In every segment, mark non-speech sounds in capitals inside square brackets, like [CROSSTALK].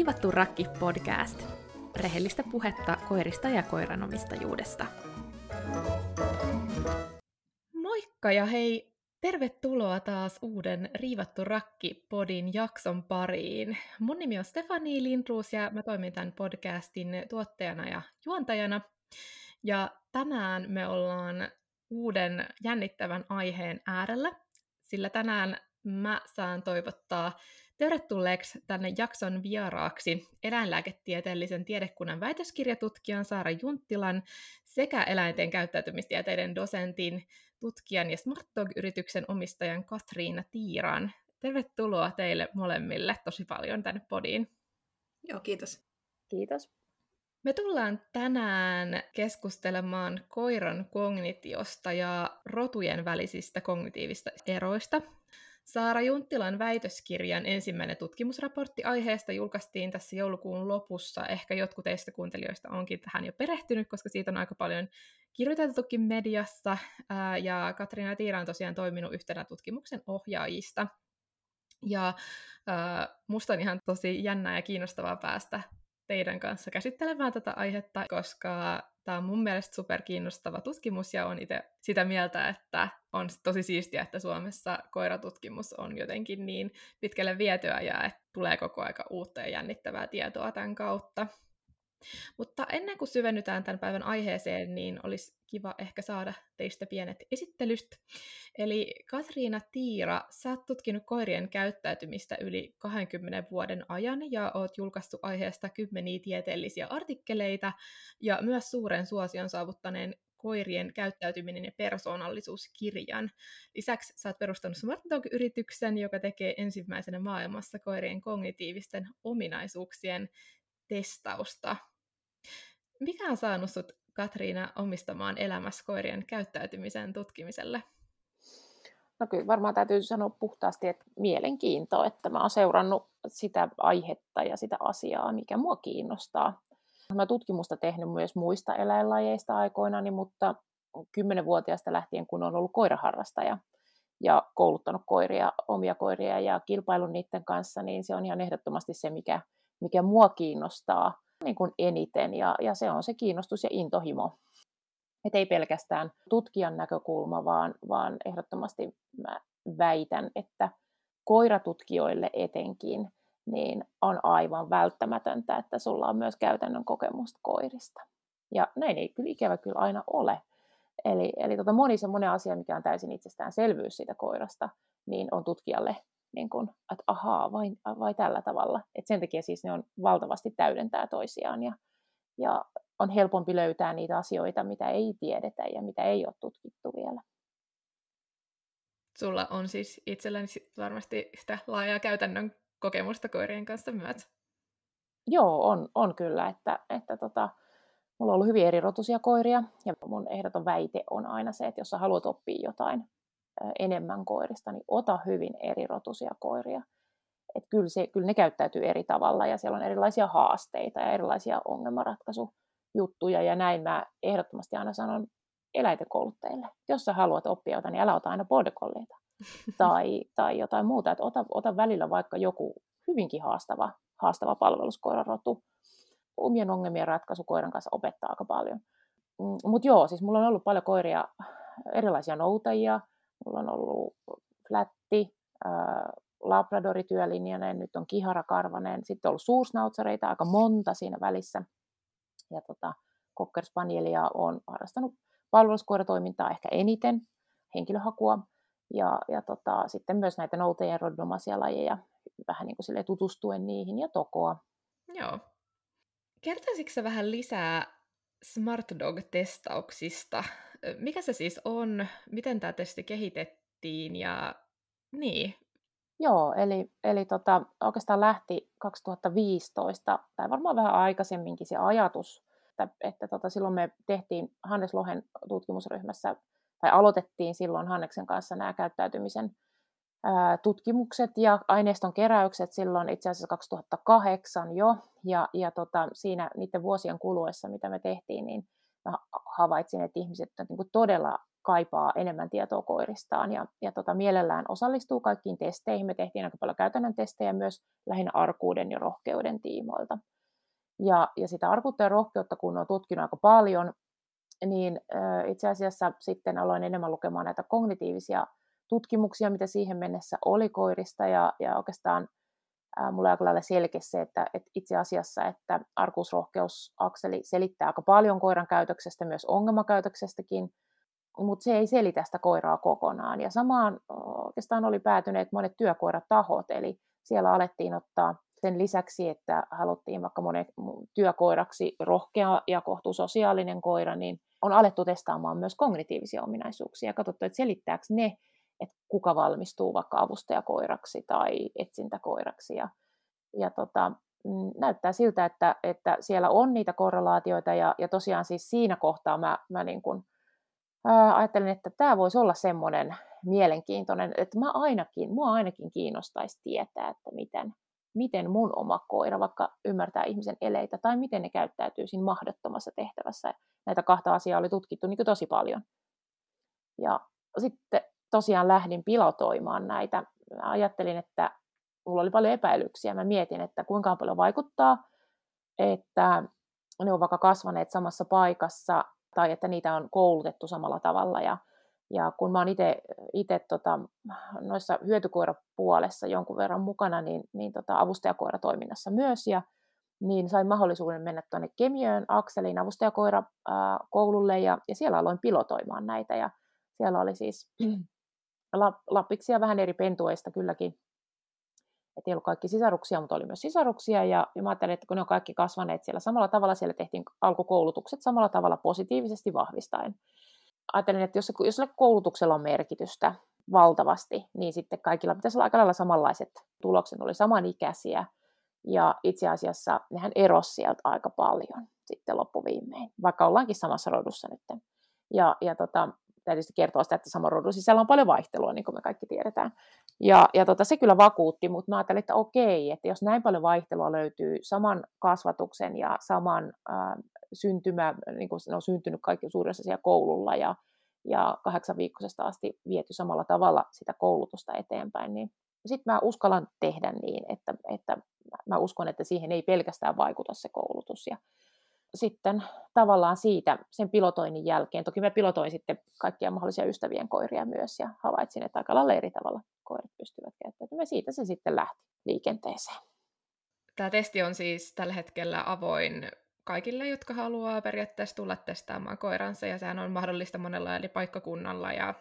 Riivattu rakki podcast. Rehellistä puhetta koirista ja koiranomistajuudesta. Moikka ja hei, tervetuloa taas uuden Riivattu rakki-podin jakson pariin. Mun nimi on Stefani Lindruus ja mä toimin tämän podcastin tuottajana ja juontajana. Ja tänään me ollaan uuden jännittävän aiheen äärellä, sillä tänään mä saan toivottaa tervetulleeksi tänne jakson vieraaksi eläinlääketieteellisen tiedekunnan väitöskirjatutkijan Saara Junttilan sekä eläinten käyttäytymistieteiden dosentin, tutkijan ja SmartDog-yrityksen omistajan Katriina Tiiran. Tervetuloa teille molemmille tosi paljon tänne podiin. Joo, kiitos. Kiitos. Me tullaan tänään keskustelemaan koiran kognitiosta ja rotujen välisistä kognitiivista eroista. Saara Junttilan väitöskirjan ensimmäinen tutkimusraportti aiheesta julkaistiin tässä joulukuun lopussa. Ehkä jotkut teistä kuuntelijoista onkin tähän jo perehtynyt, koska siitä on aika paljon kirjoitettukin mediassa. Ja Katriina Tiira on tosiaan toiminut yhtenä tutkimuksen ohjaajista. Ja musta on ihan tosi jännää ja kiinnostavaa päästä teidän kanssa käsittelemään tätä aihetta, koska tämä on mun mielestä super kiinnostava tutkimus ja on itse sitä mieltä, että on tosi siistiä, että Suomessa koiratutkimus on jotenkin niin pitkälle vietyä ja että tulee koko aika uutta ja jännittävää tietoa tämän kautta. Mutta ennen kuin syvennytään tämän päivän aiheeseen, niin olisi kiva ehkä saada teistä pienet esittelystä. Eli Katriina Tiira, sä oot tutkinut koirien käyttäytymistä yli 20 vuoden ajan ja oot julkaissut aiheesta kymmeniä tieteellisiä artikkeleita ja myös suuren suosion saavuttaneen koirien käyttäytyminen ja persoonallisuuskirjan. Lisäksi sä oot perustanut Smart Dog-yrityksen, joka tekee ensimmäisenä maailmassa koirien kognitiivisten ominaisuuksien testausta. Mikä on saanut sut, Katriina, omistamaan elämässä koirien käyttäytymisen tutkimiselle? No kyllä varmaan täytyy sanoa puhtaasti, että mielenkiinto, että mä oon seurannut sitä aihetta ja sitä asiaa, mikä mua kiinnostaa. Mä tutkimusta tehnyt myös muista eläinlajeista aikoinani, mutta kymmenenvuotiaasta lähtien, kun on ollut koiraharrastaja ja kouluttanut koiria, omia koiria ja kilpailun niiden kanssa, niin se on ihan ehdottomasti se, mikä, mikä mua kiinnostaa niin kuin eniten, ja, ja se on se kiinnostus ja intohimo. Et ei pelkästään tutkijan näkökulma, vaan, vaan ehdottomasti mä väitän, että koiratutkijoille etenkin niin on aivan välttämätöntä, että sulla on myös käytännön kokemusta koirista. Ja näin ei kyllä ikävä kyllä aina ole. Eli, eli tota moni semmoinen asia, mikä on täysin itsestäänselvyys siitä koirasta, niin on tutkijalle niin kuin, että ahaa, vai, vai tällä tavalla. Et sen takia siis ne on valtavasti täydentää toisiaan ja, ja on helpompi löytää niitä asioita, mitä ei tiedetä ja mitä ei ole tutkittu vielä. Sulla on siis itselläni varmasti sitä laajaa käytännön kokemusta koirien kanssa myös. Joo, on, on kyllä, että, että tota, mulla on ollut hyvin erirotuisia koiria ja mun ehdoton väite on aina se, että jos sä haluat oppia jotain enemmän koirista, niin ota hyvin erirotuisia koiria. Et kyllä, se, kyllä ne käyttäytyy eri tavalla ja siellä on erilaisia haasteita ja erilaisia ongelmanratkaisujuttuja ja näin mä ehdottomasti aina sanon eläintekouluttajille. Jos sä haluat oppia jotain, niin älä ota aina border [LAUGHS] tai, tai jotain muuta. Että ota, ota välillä vaikka joku hyvinkin haastava, haastava palveluskoirarotu. Omien ongelmien ratkaisu koiran kanssa opettaa aika paljon. Mm, Mutta joo, siis mulla on ollut paljon koiria, erilaisia noutajia, Mulla on ollut flätti, labradori työlinjainen, nyt on kihara karvanen, sitten on ollut suursnautsareita aika monta siinä välissä. Ja tota, Cocker Spanielia on harrastanut palveluskoiratoimintaa ehkä eniten, henkilöhakua, ja, ja tota, sitten myös näitä noutajien rodomaisia lajeja, vähän niin kuin tutustuen niihin, ja tokoa. Joo. Kertoisitko vähän lisää Smart Dog-testauksista? Mikä se siis on? Miten tämä testi kehitettiin? Ja niin. Joo, eli, eli tota, oikeastaan lähti 2015, tai varmaan vähän aikaisemminkin se ajatus, että, että tota, silloin me tehtiin Hannes Lohen tutkimusryhmässä, tai aloitettiin silloin Hanneksen kanssa nämä käyttäytymisen ää, tutkimukset ja aineiston keräykset silloin itse asiassa 2008 jo, ja, ja tota, siinä niiden vuosien kuluessa, mitä me tehtiin, niin mä havaitsin, että ihmiset niin todella kaipaa enemmän tietoa koiristaan ja, ja tota, mielellään osallistuu kaikkiin testeihin. Me tehtiin aika paljon käytännön testejä myös lähinnä arkuuden ja rohkeuden tiimoilta. Ja, ja sitä arkuutta ja rohkeutta, kun on tutkinut aika paljon, niin äh, itse asiassa sitten aloin enemmän lukemaan näitä kognitiivisia tutkimuksia, mitä siihen mennessä oli koirista, ja, ja oikeastaan äh, mulle aika lailla selkeä se, että, että itse asiassa, että arkuusrohkeusakseli selittää aika paljon koiran käytöksestä, myös ongelmakäytöksestäkin, mutta se ei selitä sitä koiraa kokonaan. Ja samaan oikeastaan oli päätyneet monet työkoiratahot, eli siellä alettiin ottaa sen lisäksi, että haluttiin vaikka monet työkoiraksi rohkea ja kohtuu sosiaalinen koira, niin on alettu testaamaan myös kognitiivisia ominaisuuksia ja katsottu, että selittääkö ne, että kuka valmistuu vaikka avustajakoiraksi tai etsintäkoiraksi. Ja, ja tota, mm, näyttää siltä, että, että siellä on niitä korrelaatioita ja, ja tosiaan siis siinä kohtaa mä, mä niin kuin, ää, ajattelin, että tämä voisi olla semmoinen mielenkiintoinen, että mä ainakin, mua ainakin kiinnostaisi tietää, että miten, miten mun oma koira vaikka ymmärtää ihmisen eleitä tai miten ne käyttäytyy siinä mahdottomassa tehtävässä. Näitä kahta asiaa oli tutkittu niin tosi paljon. Ja sitten tosiaan lähdin pilotoimaan näitä. Mä ajattelin, että mulla oli paljon epäilyksiä. Mä mietin, että kuinka paljon vaikuttaa, että ne on vaikka kasvaneet samassa paikassa tai että niitä on koulutettu samalla tavalla. Ja ja kun mä oon itse tota, noissa hyötykoirapuolessa jonkun verran mukana, niin, niin tota, avustajakoiratoiminnassa myös, ja niin sain mahdollisuuden mennä tuonne Kemiöön Akselin avustajakoira ää, koululle, ja, ja siellä aloin pilotoimaan näitä, ja siellä oli siis lappiksia vähän eri pentueista kylläkin, et ei ollut kaikki sisaruksia, mutta oli myös sisaruksia, ja, ja mä ajattelin, että kun ne on kaikki kasvaneet siellä samalla tavalla, siellä tehtiin alkukoulutukset samalla tavalla positiivisesti vahvistaen. Ajattelin, että jos, jos koulutuksella on merkitystä valtavasti, niin sitten kaikilla pitäisi olla aika lailla samanlaiset tulokset, oli samanikäisiä, ja itse asiassa nehän erosi sieltä aika paljon sitten loppuviimein, vaikka ollaankin samassa rodussa nyt. Ja, ja tota, täytyy kertoa sitä, että sama rodun sisällä on paljon vaihtelua, niin kuin me kaikki tiedetään. Ja, ja tota, se kyllä vakuutti, mutta mä ajattelin, että okei, että jos näin paljon vaihtelua löytyy saman kasvatuksen ja saman äh, syntymä, niin kuin ne on syntynyt kaikki suuressa siellä koululla ja, ja kahdeksan viikkoisesta asti viety samalla tavalla sitä koulutusta eteenpäin, niin sitten mä uskallan tehdä niin, että, että mä uskon, että siihen ei pelkästään vaikuta se koulutus. Ja sitten tavallaan siitä, sen pilotoinnin jälkeen, toki mä pilotoin sitten kaikkia mahdollisia ystävien koiria myös ja havaitsin, että aika lailla eri tavalla koirat pystyvät käyttämään. Siitä se sitten lähti liikenteeseen. Tämä testi on siis tällä hetkellä avoin kaikille, jotka haluaa periaatteessa tulla testaamaan koiransa, ja sehän on mahdollista monella eri paikkakunnalla, ja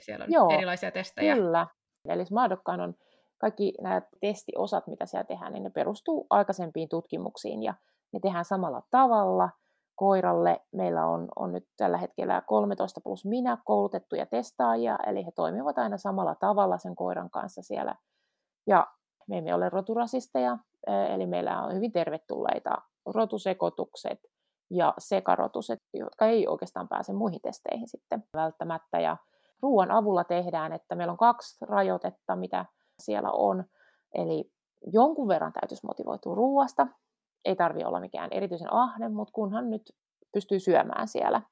siellä on Joo, erilaisia testejä. kyllä. Eli Smaadokkaan on kaikki nämä testiosat, mitä siellä tehdään, niin ne perustuu aikaisempiin tutkimuksiin, ja ne tehdään samalla tavalla koiralle. Meillä on, on nyt tällä hetkellä 13 plus minä koulutettuja testaajia, eli he toimivat aina samalla tavalla sen koiran kanssa siellä. Ja me emme ole roturasisteja, eli meillä on hyvin tervetulleita rotusekotukset ja sekarotuset, jotka ei oikeastaan pääse muihin testeihin sitten välttämättä. Ja ruoan avulla tehdään, että meillä on kaksi rajoitetta, mitä siellä on. Eli jonkun verran täytyisi motivoitua ruoasta. Ei tarvi olla mikään erityisen ahne, mutta kunhan nyt pystyy syömään siellä.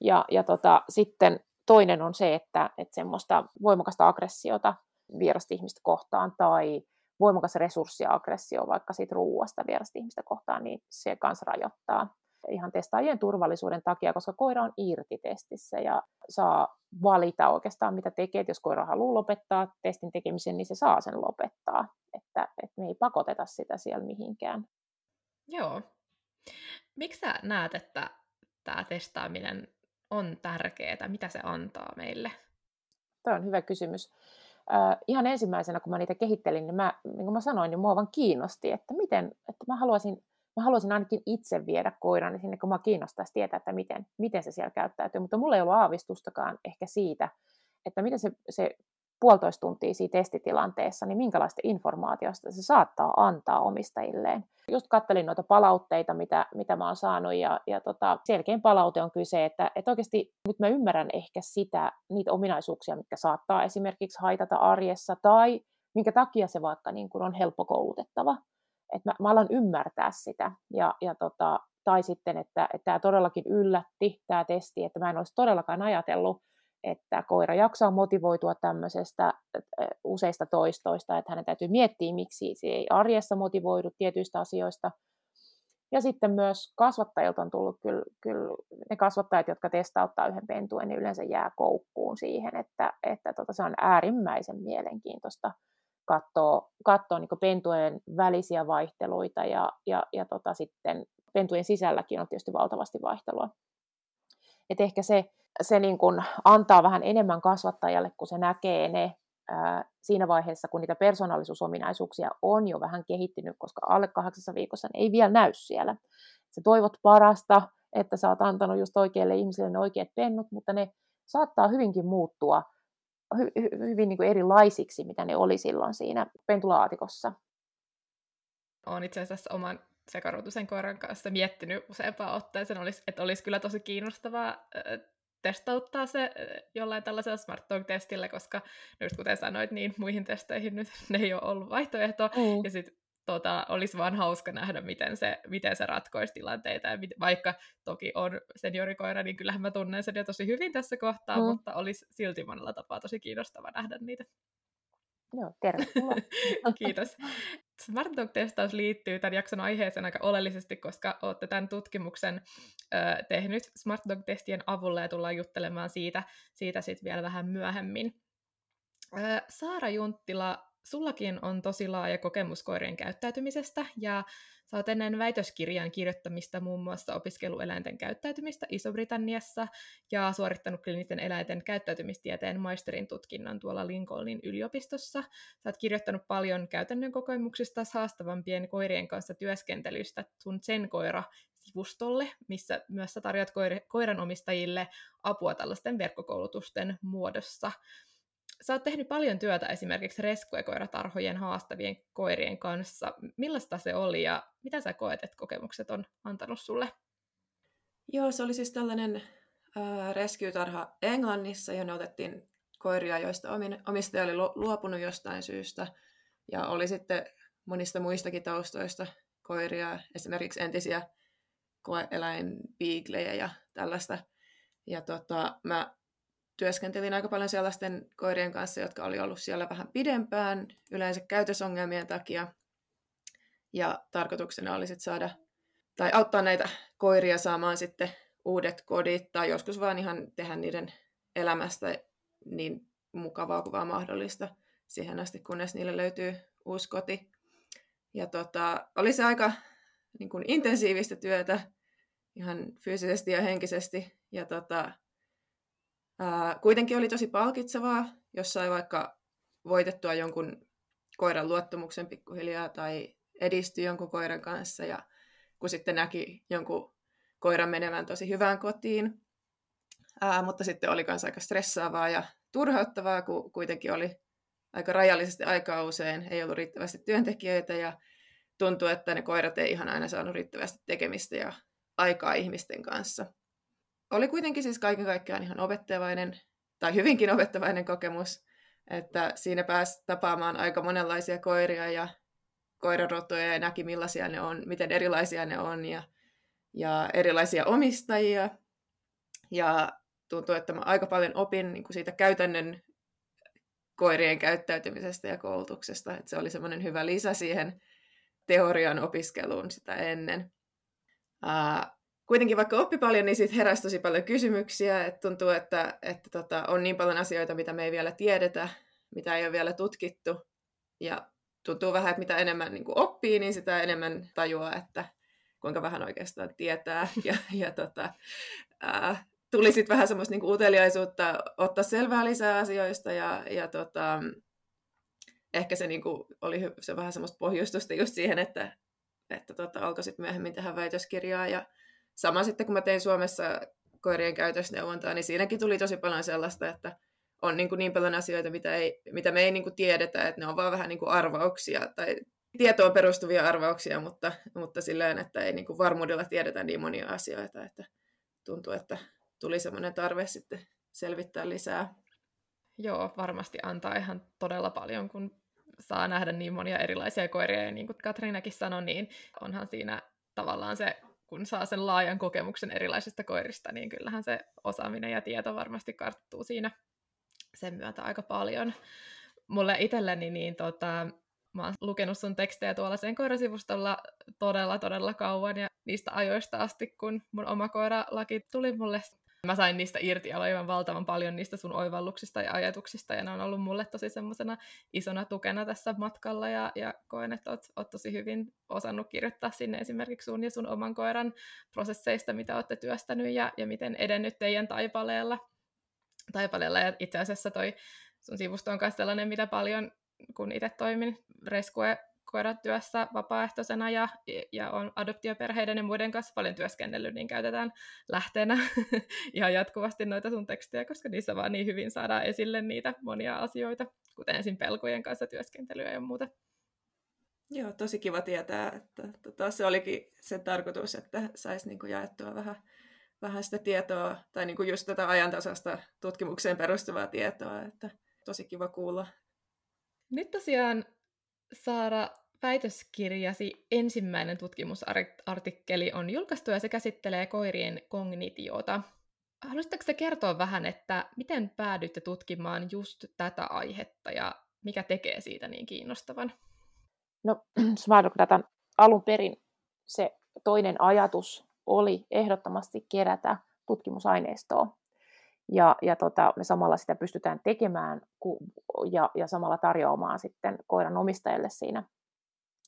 Ja, ja tota, sitten toinen on se, että, että semmoista voimakasta aggressiota vierasta ihmistä kohtaan tai voimakas resurssiaggressio vaikka siitä ruuasta vierasta ihmistä kohtaan, niin se kanssa rajoittaa ihan testaajien turvallisuuden takia, koska koira on irti testissä ja saa valita oikeastaan mitä tekee. Et jos koira haluaa lopettaa testin tekemisen, niin se saa sen lopettaa. Että, että me ei pakoteta sitä siellä mihinkään. Joo. Miksi sä näet, että tämä testaaminen on tärkeää? Mitä se antaa meille? Tämä on hyvä kysymys äh, ihan ensimmäisenä, kun mä niitä kehittelin, niin, mä, niin kuin mä sanoin, niin mua vaan kiinnosti, että miten, että mä haluaisin, mä haluaisin ainakin itse viedä koiran sinne, kun mä kiinnostaisi tietää, että miten, miten se siellä käyttäytyy, mutta mulla ei ollut aavistustakaan ehkä siitä, että miten se, se puolitoista tuntia siinä testitilanteessa, niin minkälaista informaatiosta se saattaa antaa omistajilleen. Just kattelin noita palautteita, mitä, mitä mä oon saanut, ja, ja tota, selkein palaute on kyse, että, että oikeasti nyt mä ymmärrän ehkä sitä, niitä ominaisuuksia, mitkä saattaa esimerkiksi haitata arjessa, tai minkä takia se vaikka niin kun on helppo koulutettava. Et mä, mä alan ymmärtää sitä, ja, ja tota, tai sitten, että, että tämä todellakin yllätti, tämä testi, että mä en olisi todellakaan ajatellut, että koira jaksaa motivoitua tämmöisestä useista toistoista, että hänen täytyy miettiä, miksi se ei arjessa motivoidu tietyistä asioista. Ja sitten myös kasvattajilta on tullut kyllä, kyllä ne kasvattajat, jotka testauttaa yhden pentuen, niin yleensä jää koukkuun siihen, että, että tota, se on äärimmäisen mielenkiintoista katsoa, katsoa niin pentujen välisiä vaihteluita ja, ja, ja tota, sitten pentujen sisälläkin on tietysti valtavasti vaihtelua. Et ehkä se, se niin kuin antaa vähän enemmän kasvattajalle, kun se näkee ne ää, siinä vaiheessa, kun niitä persoonallisuusominaisuuksia on jo vähän kehittynyt, koska alle kahdeksassa viikossa ei vielä näy siellä. Se toivot parasta, että sä oot antanut just oikeille ihmisille ne oikeat pennut, mutta ne saattaa hyvinkin muuttua hy- hy- hyvin niin kuin erilaisiksi, mitä ne oli silloin siinä pentulaatikossa. Olen itse asiassa oman sekarotusen koiran kanssa miettinyt useampaan otteeseen, että olisi kyllä tosi kiinnostavaa testauttaa se jollain tällaisella Smart Dog-testillä, koska nyt kuten sanoit, niin muihin testeihin nyt [LAUGHS] ne ei ole ollut vaihtoehto, mm. ja sitten tota, olisi vaan hauska nähdä, miten se, miten se ratkoisi tilanteita, ja mit, vaikka toki on seniorikoira, niin kyllähän mä tunnen sen jo tosi hyvin tässä kohtaa, mm. mutta olisi silti monella tapaa tosi kiinnostava nähdä niitä. Joo, tervetuloa. [LAUGHS] Kiitos. Smart Dog-testaus liittyy tämän jakson aiheeseen aika oleellisesti, koska olette tämän tutkimuksen ö, tehnyt Smart Dog-testien avulla ja tullaan juttelemaan siitä, siitä sitten vielä vähän myöhemmin. Ö, Saara Junttila, sullakin on tosi laaja kokemus koirien käyttäytymisestä ja Sä oot ennen väitöskirjan kirjoittamista muun muassa opiskelueläinten käyttäytymistä Iso-Britanniassa ja suorittanut kliinisten eläinten käyttäytymistieteen maisterin tutkinnon tuolla Lincolnin yliopistossa. Sä oot kirjoittanut paljon käytännön kokemuksista haastavampien koirien kanssa työskentelystä sun sen koira sivustolle, missä myös sä tarjoat koir- koiranomistajille apua tällaisten verkkokoulutusten muodossa sä oot tehnyt paljon työtä esimerkiksi reskuekoiratarhojen haastavien koirien kanssa. Millaista se oli ja mitä sä koet, että kokemukset on antanut sulle? Joo, se oli siis tällainen äh, rescue-tarha Englannissa, johon otettiin koiria, joista omistaja oli luopunut jostain syystä. Ja oli sitten monista muistakin taustoista koiria, esimerkiksi entisiä koeeläinpiiglejä ja tällaista. Ja tota, mä työskentelin aika paljon sellaisten koirien kanssa, jotka oli ollut siellä vähän pidempään, yleensä käytösongelmien takia. Ja tarkoituksena oli sitten saada, tai auttaa näitä koiria saamaan sitten uudet kodit, tai joskus vaan ihan tehdä niiden elämästä niin mukavaa kuin vaan mahdollista siihen asti, kunnes niille löytyy uusi koti. Ja tota, oli se aika niin kuin intensiivistä työtä ihan fyysisesti ja henkisesti. Ja tota, Kuitenkin oli tosi palkitsevaa, jos sai vaikka voitettua jonkun koiran luottamuksen pikkuhiljaa tai edistyi jonkun koiran kanssa ja kun sitten näki jonkun koiran menevän tosi hyvään kotiin. Ää, mutta sitten oli myös aika stressaavaa ja turhauttavaa, kun kuitenkin oli aika rajallisesti aikaa usein, ei ollut riittävästi työntekijöitä ja tuntui, että ne koirat ei ihan aina saanut riittävästi tekemistä ja aikaa ihmisten kanssa oli kuitenkin siis kaiken kaikkiaan ihan opettavainen, tai hyvinkin opettavainen kokemus, että siinä pääsi tapaamaan aika monenlaisia koiria ja koirarotuja ja näki millaisia ne on, miten erilaisia ne on ja, ja erilaisia omistajia. Ja tuntuu, että mä aika paljon opin niin siitä käytännön koirien käyttäytymisestä ja koulutuksesta. Että se oli semmoinen hyvä lisä siihen teorian opiskeluun sitä ennen kuitenkin vaikka oppi paljon, niin siitä heräsi tosi paljon kysymyksiä, että tuntuu, että, että tota, on niin paljon asioita, mitä me ei vielä tiedetä, mitä ei ole vielä tutkittu, ja tuntuu vähän, että mitä enemmän niin kuin oppii, niin sitä enemmän tajuaa, että kuinka vähän oikeastaan tietää, [LAUGHS] ja, ja tota, ää, tuli sitten vähän semmoista niin uteliaisuutta ottaa selvää lisää asioista, ja, ja tota, ehkä se niin kuin, oli se vähän semmoista pohjustusta just siihen, että, että tota, alkoi sitten myöhemmin tehdä väitöskirjaa, ja sama sitten kun mä tein Suomessa koirien käytösneuvontaa, niin siinäkin tuli tosi paljon sellaista, että on niin, kuin niin paljon asioita, mitä, ei, mitä me ei niin kuin tiedetä, että ne on vaan vähän niin kuin arvauksia tai tietoon perustuvia arvauksia, mutta, mutta silleen, että ei niin kuin varmuudella tiedetä niin monia asioita, että tuntuu, että tuli semmoinen tarve sitten selvittää lisää. Joo, varmasti antaa ihan todella paljon, kun saa nähdä niin monia erilaisia koiria, ja niin kuin Katriinakin sanoi, niin onhan siinä tavallaan se kun saa sen laajan kokemuksen erilaisista koirista, niin kyllähän se osaaminen ja tieto varmasti karttuu siinä sen myötä aika paljon. Mulle itselleni niin tota, mä oon lukenut sun tekstejä tuolla sen koirasivustolla todella, todella kauan ja niistä ajoista asti, kun mun oma koiralaki tuli mulle. Mä sain niistä irti aivan valtavan paljon niistä sun oivalluksista ja ajatuksista, ja ne on ollut mulle tosi semmoisena isona tukena tässä matkalla, ja, ja koen, että oot, oot tosi hyvin osannut kirjoittaa sinne esimerkiksi sun ja sun oman koiran prosesseista, mitä olette työstänyt, ja, ja miten edennyt teidän taipaleella. taipaleella. Ja itse asiassa toi sun sivusto on myös sellainen, mitä paljon kun itse toimin Rescue koiratyössä vapaaehtoisena ja, ja on adoptioperheiden ja muiden kanssa paljon työskennellyt, niin käytetään lähteenä [LAUGHS] ihan jatkuvasti noita sun tekstejä, koska niissä vaan niin hyvin saadaan esille niitä monia asioita, kuten ensin pelkojen kanssa työskentelyä ja muuta. Joo, tosi kiva tietää, että tota, se olikin se tarkoitus, että saisi niinku jaettua vähän, vähän sitä tietoa, tai niinku just tätä ajantasasta tutkimukseen perustuvaa tietoa, että tosi kiva kuulla nyt tosiaan Saara, väitöskirjasi ensimmäinen tutkimusartikkeli on julkaistu ja se käsittelee koirien kognitiota. Haluaisitteko te kertoa vähän, että miten päädyitte tutkimaan just tätä aihetta ja mikä tekee siitä niin kiinnostavan? No, [CLEARS THROAT] Smartdog-datan alun perin se toinen ajatus oli ehdottomasti kerätä tutkimusaineistoa ja, ja tota, me samalla sitä pystytään tekemään ku, ja, ja samalla tarjoamaan sitten koiran omistajille siinä,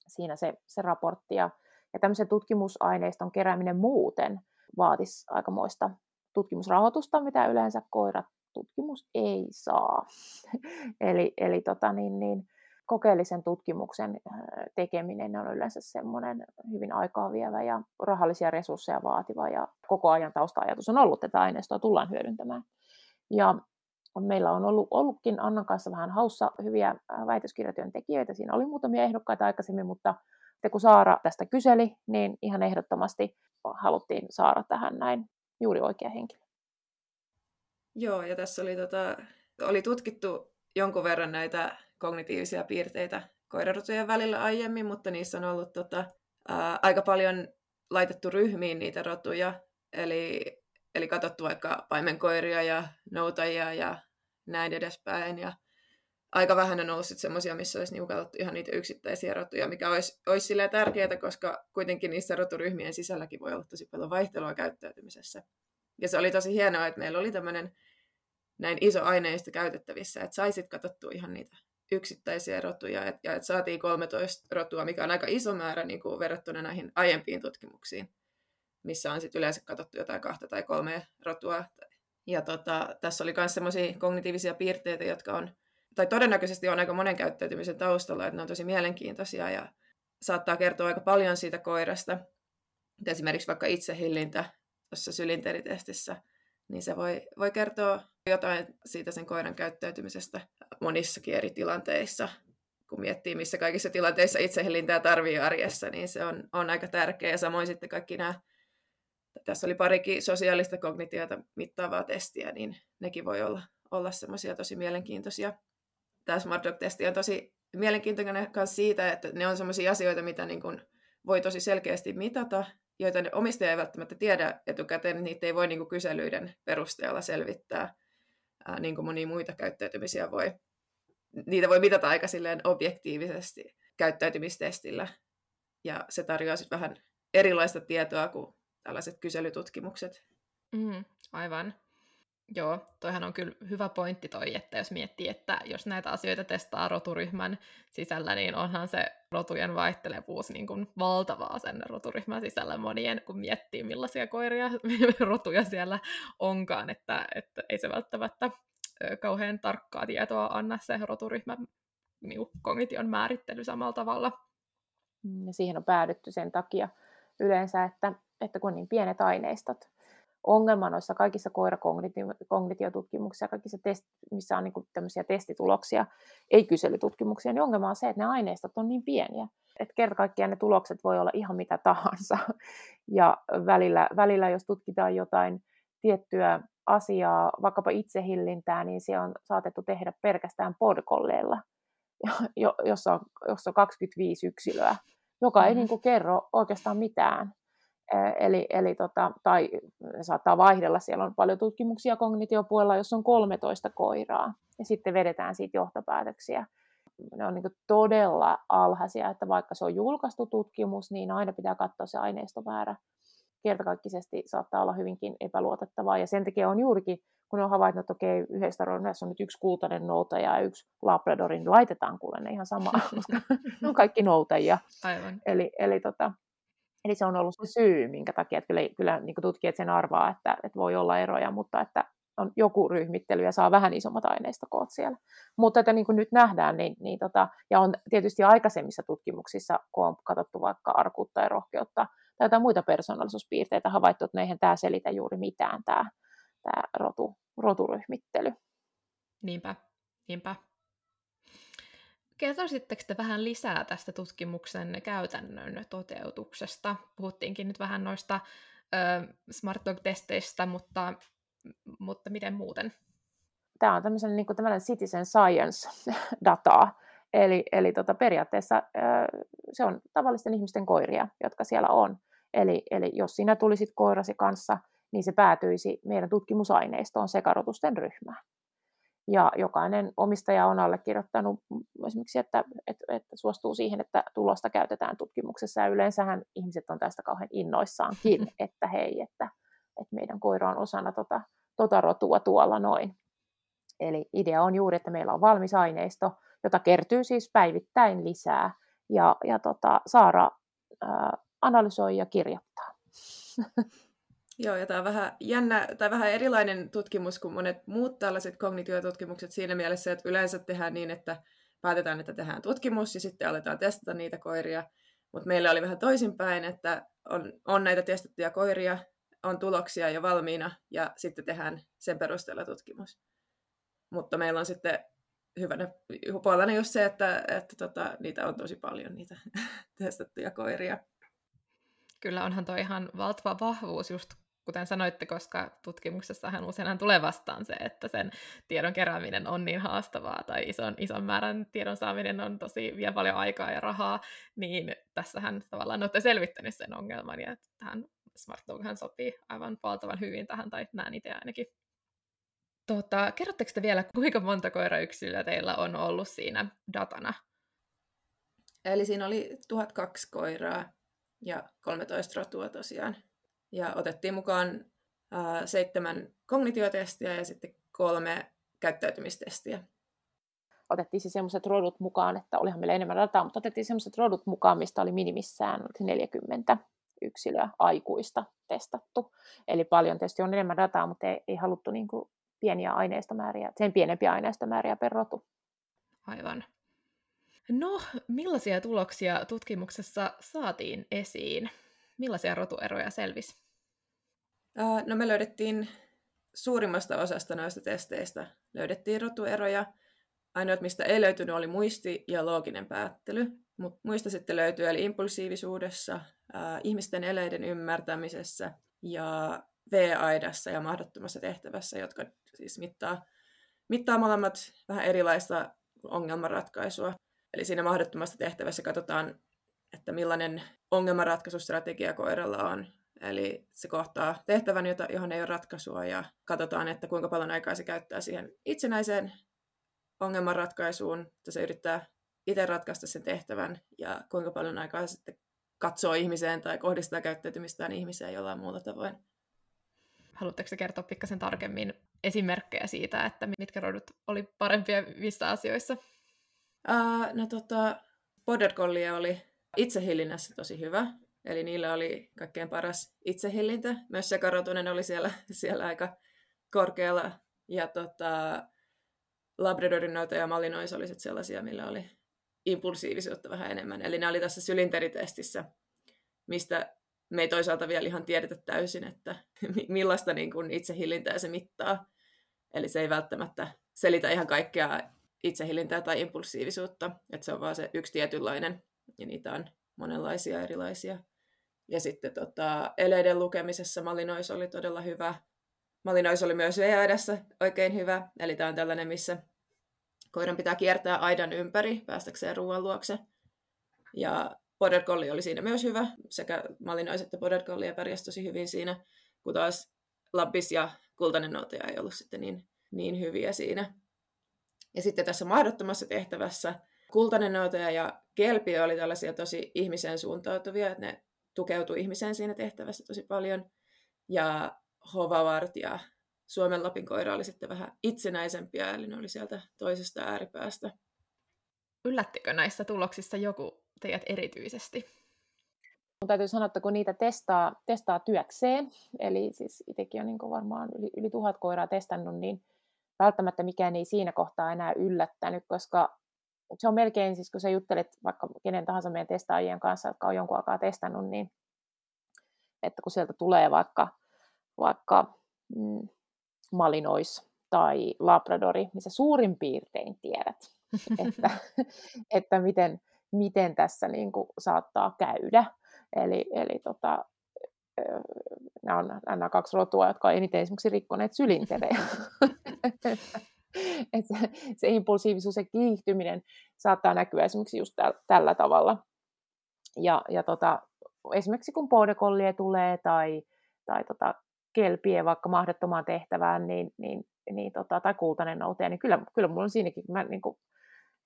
siinä se, se raportti. Ja, ja tämmöisen tutkimusaineiston kerääminen muuten vaatisi aikamoista tutkimusrahoitusta, mitä yleensä koirat tutkimus ei saa. [LAUGHS] eli eli tota, niin, niin, kokeellisen tutkimuksen äh, tekeminen on yleensä semmoinen hyvin aikaa vievä ja rahallisia resursseja vaativa ja koko ajan tausta-ajatus on ollut, että aineistoa tullaan hyödyntämään. Ja meillä on ollut, ollutkin Annan kanssa vähän haussa hyviä äh, väitöskirjatyön tekijöitä. Siinä oli muutamia ehdokkaita aikaisemmin, mutta kun Saara tästä kyseli, niin ihan ehdottomasti haluttiin Saara tähän näin juuri oikea henkilö. Joo, ja tässä oli, tota, oli tutkittu jonkun verran näitä kognitiivisia piirteitä koirarotujen välillä aiemmin, mutta niissä on ollut tota, ää, aika paljon laitettu ryhmiin niitä rotuja. Eli, eli katsottu vaikka paimenkoiria ja noutajia ja näin edespäin. Ja aika vähän on ollut semmoisia, missä olisi niinku katsottu ihan niitä yksittäisiä rotuja, mikä olisi, olisi tärkeää, koska kuitenkin niissä roturyhmien sisälläkin voi olla tosi paljon vaihtelua käyttäytymisessä. Ja se oli tosi hienoa, että meillä oli tämmöinen näin iso aineisto käytettävissä, että saisit katsottua ihan niitä yksittäisiä rotuja, et, ja että saatiin 13 rotua, mikä on aika iso määrä niin kuin verrattuna näihin aiempiin tutkimuksiin, missä on sit yleensä katsottu jotain kahta tai kolmea rotua. Ja tota, tässä oli myös sellaisia kognitiivisia piirteitä, jotka on, tai todennäköisesti on aika monen käyttäytymisen taustalla, että ne on tosi mielenkiintoisia ja saattaa kertoa aika paljon siitä koirasta. Esimerkiksi vaikka itsehillintä tuossa sylinteritestissä – niin se voi, voi kertoa jotain siitä sen koiran käyttäytymisestä monissakin eri tilanteissa. Kun miettii, missä kaikissa tilanteissa itsehillintää tarvii arjessa, niin se on, on aika tärkeä. Ja samoin sitten kaikki nämä, tässä oli parikin sosiaalista kognitiota mittaavaa testiä, niin nekin voi olla, olla semmoisia tosi mielenkiintoisia. Tämä Smart Dog-testi on tosi mielenkiintoinen myös siitä, että ne on semmoisia asioita, mitä niin kuin voi tosi selkeästi mitata, joita ne omistaja ei välttämättä tiedä etukäteen, niitä ei voi niin kuin kyselyiden perusteella selvittää, ää, niin kuin monia muita käyttäytymisiä voi. Niitä voi mitata aika silleen objektiivisesti käyttäytymistestillä, ja se tarjoaa sitten vähän erilaista tietoa kuin tällaiset kyselytutkimukset. Mm, aivan. Joo, toihan on kyllä hyvä pointti toi, että jos miettii, että jos näitä asioita testaa roturyhmän sisällä, niin onhan se rotujen vaihtelevuus niin kuin valtavaa sen roturyhmän sisällä monien, kun miettii millaisia koiria [LAUGHS] rotuja siellä onkaan, että, että ei se välttämättä kauhean tarkkaa tietoa anna se roturyhmän niin kognition määrittely samalla tavalla. Mm, ja siihen on päädytty sen takia yleensä, että, että kun on niin pienet aineistot, ongelma noissa kaikissa koirakognitiotutkimuksissa ja kaikissa test, missä on niin tämmöisiä testituloksia, ei kyselytutkimuksia, niin ongelma on se, että ne aineistot on niin pieniä. Että kerta kaikkiaan ne tulokset voi olla ihan mitä tahansa. [LAUGHS] Ja välillä, välillä jos tutkitaan jotain tiettyä asiaa, vaikkapa itsehillintää, niin se on saatettu tehdä pelkästään podkolleilla, [LAUGHS] jossa on, jossa on 25 yksilöä, joka ei mm. niin kuin kerro oikeastaan mitään Eli, eli tota, tai saattaa vaihdella, siellä on paljon tutkimuksia kognitiopuolella, jos on 13 koiraa, ja sitten vedetään siitä johtopäätöksiä. Ne on niin todella alhaisia, että vaikka se on julkaistu tutkimus, niin aina pitää katsoa se aineistomäärä. Kertakaikkisesti saattaa olla hyvinkin epäluotettavaa, ja sen takia on juurikin, kun on havainnut, että okei, yhdessä on nyt yksi kultainen noutaja ja yksi labradorin, niin laitetaan kuule ne ihan sama, [LAUGHS] koska ne on kaikki noutajia. Aivan. Eli, eli tota, Eli se on ollut se syy, minkä takia että kyllä, kyllä niin tutkijat sen arvaa, että, että voi olla eroja, mutta että on joku ryhmittely ja saa vähän isommat aineistokoot siellä. Mutta että niin kuin nyt nähdään, niin, niin tota, ja on tietysti aikaisemmissa tutkimuksissa, kun on katsottu vaikka arkuutta ja rohkeutta tai jotain muita persoonallisuuspiirteitä, havaittu, että eihän tämä selitä juuri mitään, tämä, tämä rotu, roturyhmittely. Niinpä, niinpä. Kertoisitteko te vähän lisää tästä tutkimuksen käytännön toteutuksesta? Puhuttiinkin nyt vähän noista ö, Smart Dog-testeistä, mutta, mutta miten muuten? Tämä on tämmöisen, niin tämmöinen citizen science-dataa. [LAUGHS] Eli, eli tota, periaatteessa se on tavallisten ihmisten koiria, jotka siellä on. Eli, eli jos sinä tulisit koirasi kanssa, niin se päätyisi meidän tutkimusaineistoon sekarotusten ryhmään. Ja jokainen omistaja on allekirjoittanut esimerkiksi, että, että, että suostuu siihen, että tulosta käytetään tutkimuksessa. Ja yleensähän ihmiset on tästä kauhean innoissaankin, että hei, että, että meidän koira on osana tota, tota rotua tuolla noin. Eli idea on juuri, että meillä on valmis aineisto, jota kertyy siis päivittäin lisää. Ja, ja tota, Saara ää, analysoi ja kirjoittaa. [LAUGHS] Joo, ja tämä on vähän jännä, tai vähän erilainen tutkimus kuin monet muut tällaiset kognitiotutkimukset siinä mielessä, että yleensä tehdään niin, että päätetään, että tehdään tutkimus ja sitten aletaan testata niitä koiria. Mutta meillä oli vähän toisinpäin, että on, on näitä testattuja koiria, on tuloksia jo valmiina ja sitten tehdään sen perusteella tutkimus. Mutta meillä on sitten hyvänä puolena just se, että, että tota, niitä on tosi paljon, niitä [LAUGHS] testattuja koiria. Kyllä onhan toi ihan valtava vahvuus just kuten sanoitte, koska tutkimuksessahan useinhan tulee vastaan se, että sen tiedon kerääminen on niin haastavaa tai ison, ison määrän tiedon saaminen on tosi vie paljon aikaa ja rahaa, niin tässähän tavallaan olette selvittänyt sen ongelman ja tähän Smart Doghan sopii aivan valtavan hyvin tähän, tai näen itse ainakin. Tota, kerrotteko te vielä, kuinka monta koirayksilöä teillä on ollut siinä datana? Eli siinä oli 1002 koiraa ja 13 rotua tosiaan. Ja otettiin mukaan ää, seitsemän kognitiotestiä ja sitten kolme käyttäytymistestiä. Otettiin siis sellaiset rodut mukaan, että olihan meillä enemmän dataa, mutta otettiin sellaiset rodut mukaan, mistä oli minimissään 40 yksilöä aikuista testattu. Eli paljon tietysti on enemmän dataa, mutta ei, ei haluttu niin kuin pieniä aineistomääriä, sen pienempiä aineistomääriä per rotu. Aivan. No, millaisia tuloksia tutkimuksessa saatiin esiin? Millaisia rotueroja selvisi? No me löydettiin suurimmasta osasta noista testeistä löydettiin rotueroja. Ainoat, mistä ei löytynyt, oli muisti ja looginen päättely. Mutta muista sitten löytyy, eli impulsiivisuudessa, ää, ihmisten eleiden ymmärtämisessä ja V-aidassa ja mahdottomassa tehtävässä, jotka siis mittaa, mittaa molemmat vähän erilaista ongelmanratkaisua. Eli siinä mahdottomassa tehtävässä katsotaan että millainen ongelmanratkaisustrategia koiralla on. Eli se kohtaa tehtävän, jota, johon ei ole ratkaisua, ja katsotaan, että kuinka paljon aikaa se käyttää siihen itsenäiseen ongelmanratkaisuun, että se yrittää itse ratkaista sen tehtävän, ja kuinka paljon aikaa se sitten katsoo ihmiseen tai kohdistaa käyttäytymistään ihmiseen jollain muulla tavoin. Haluatteko kertoa pikkasen tarkemmin esimerkkejä siitä, että mitkä rodut oli parempia missä asioissa? Uh, no tota, Border Collie oli itsehillinnässä tosi hyvä. Eli niillä oli kaikkein paras itsehillintä. Myös sekarotunen oli siellä, [LAUGHS] siellä aika korkealla. Ja tota, Labradorin noita ja Malinois oli sellaisia, millä oli impulsiivisuutta vähän enemmän. Eli ne oli tässä sylinteritestissä, mistä me ei toisaalta vielä ihan tiedetä täysin, että [LAUGHS] millaista niin kuin itsehillintää se mittaa. Eli se ei välttämättä selitä ihan kaikkea itsehillintää tai impulsiivisuutta, että se on vaan se yksi tietynlainen ja niitä on monenlaisia erilaisia. Ja sitten tota, eleiden lukemisessa Malinois oli todella hyvä. Malinois oli myös VAidassa oikein hyvä, eli tämä on tällainen, missä koiran pitää kiertää aidan ympäri päästäkseen ruoan luokse. Ja Border Collie oli siinä myös hyvä. Sekä Malinois että Border Collie pärjäsi tosi hyvin siinä, kun taas Labbis ja Kultainen noutaja ei ollut sitten niin, niin hyviä siinä. Ja sitten tässä mahdottomassa tehtävässä Kultainen noutaja ja Kelpi oli tällaisia tosi ihmiseen suuntautuvia, että ne tukeutui ihmiseen siinä tehtävässä tosi paljon. Ja Hovavart ja Suomen Lapin koira oli sitten vähän itsenäisempiä, eli ne oli sieltä toisesta ääripäästä. Yllättikö näissä tuloksissa joku teidät erityisesti? Mun täytyy sanoa, että kun niitä testaa, testaa työkseen, eli siis itsekin on niin varmaan yli, yli tuhat koiraa testannut, niin välttämättä mikään ei siinä kohtaa enää yllättänyt, koska se on melkein, siis kun sä juttelet vaikka kenen tahansa meidän testaajien kanssa, jotka on jonkun aikaa testannut, niin että kun sieltä tulee vaikka, vaikka mm, malinois tai labradori, niin sä suurin piirtein tiedät, [LAUGHS] että, että miten, miten tässä niin kuin saattaa käydä. Eli, eli tota, nämä on nämä kaksi rotua, jotka on eniten esimerkiksi rikkoneet sylinterejä. [LAUGHS] [LAUGHS] Et se, impulsiivisuus ja kiihtyminen saattaa näkyä esimerkiksi just täl, tällä tavalla. Ja, ja tota, esimerkiksi kun border tulee tai, tai tota, kelpie vaikka mahdottomaan tehtävään, niin, niin, niin tota, tai kultainen noutaja, niin kyllä, kyllä mulla on siinäkin, mä niin kuin,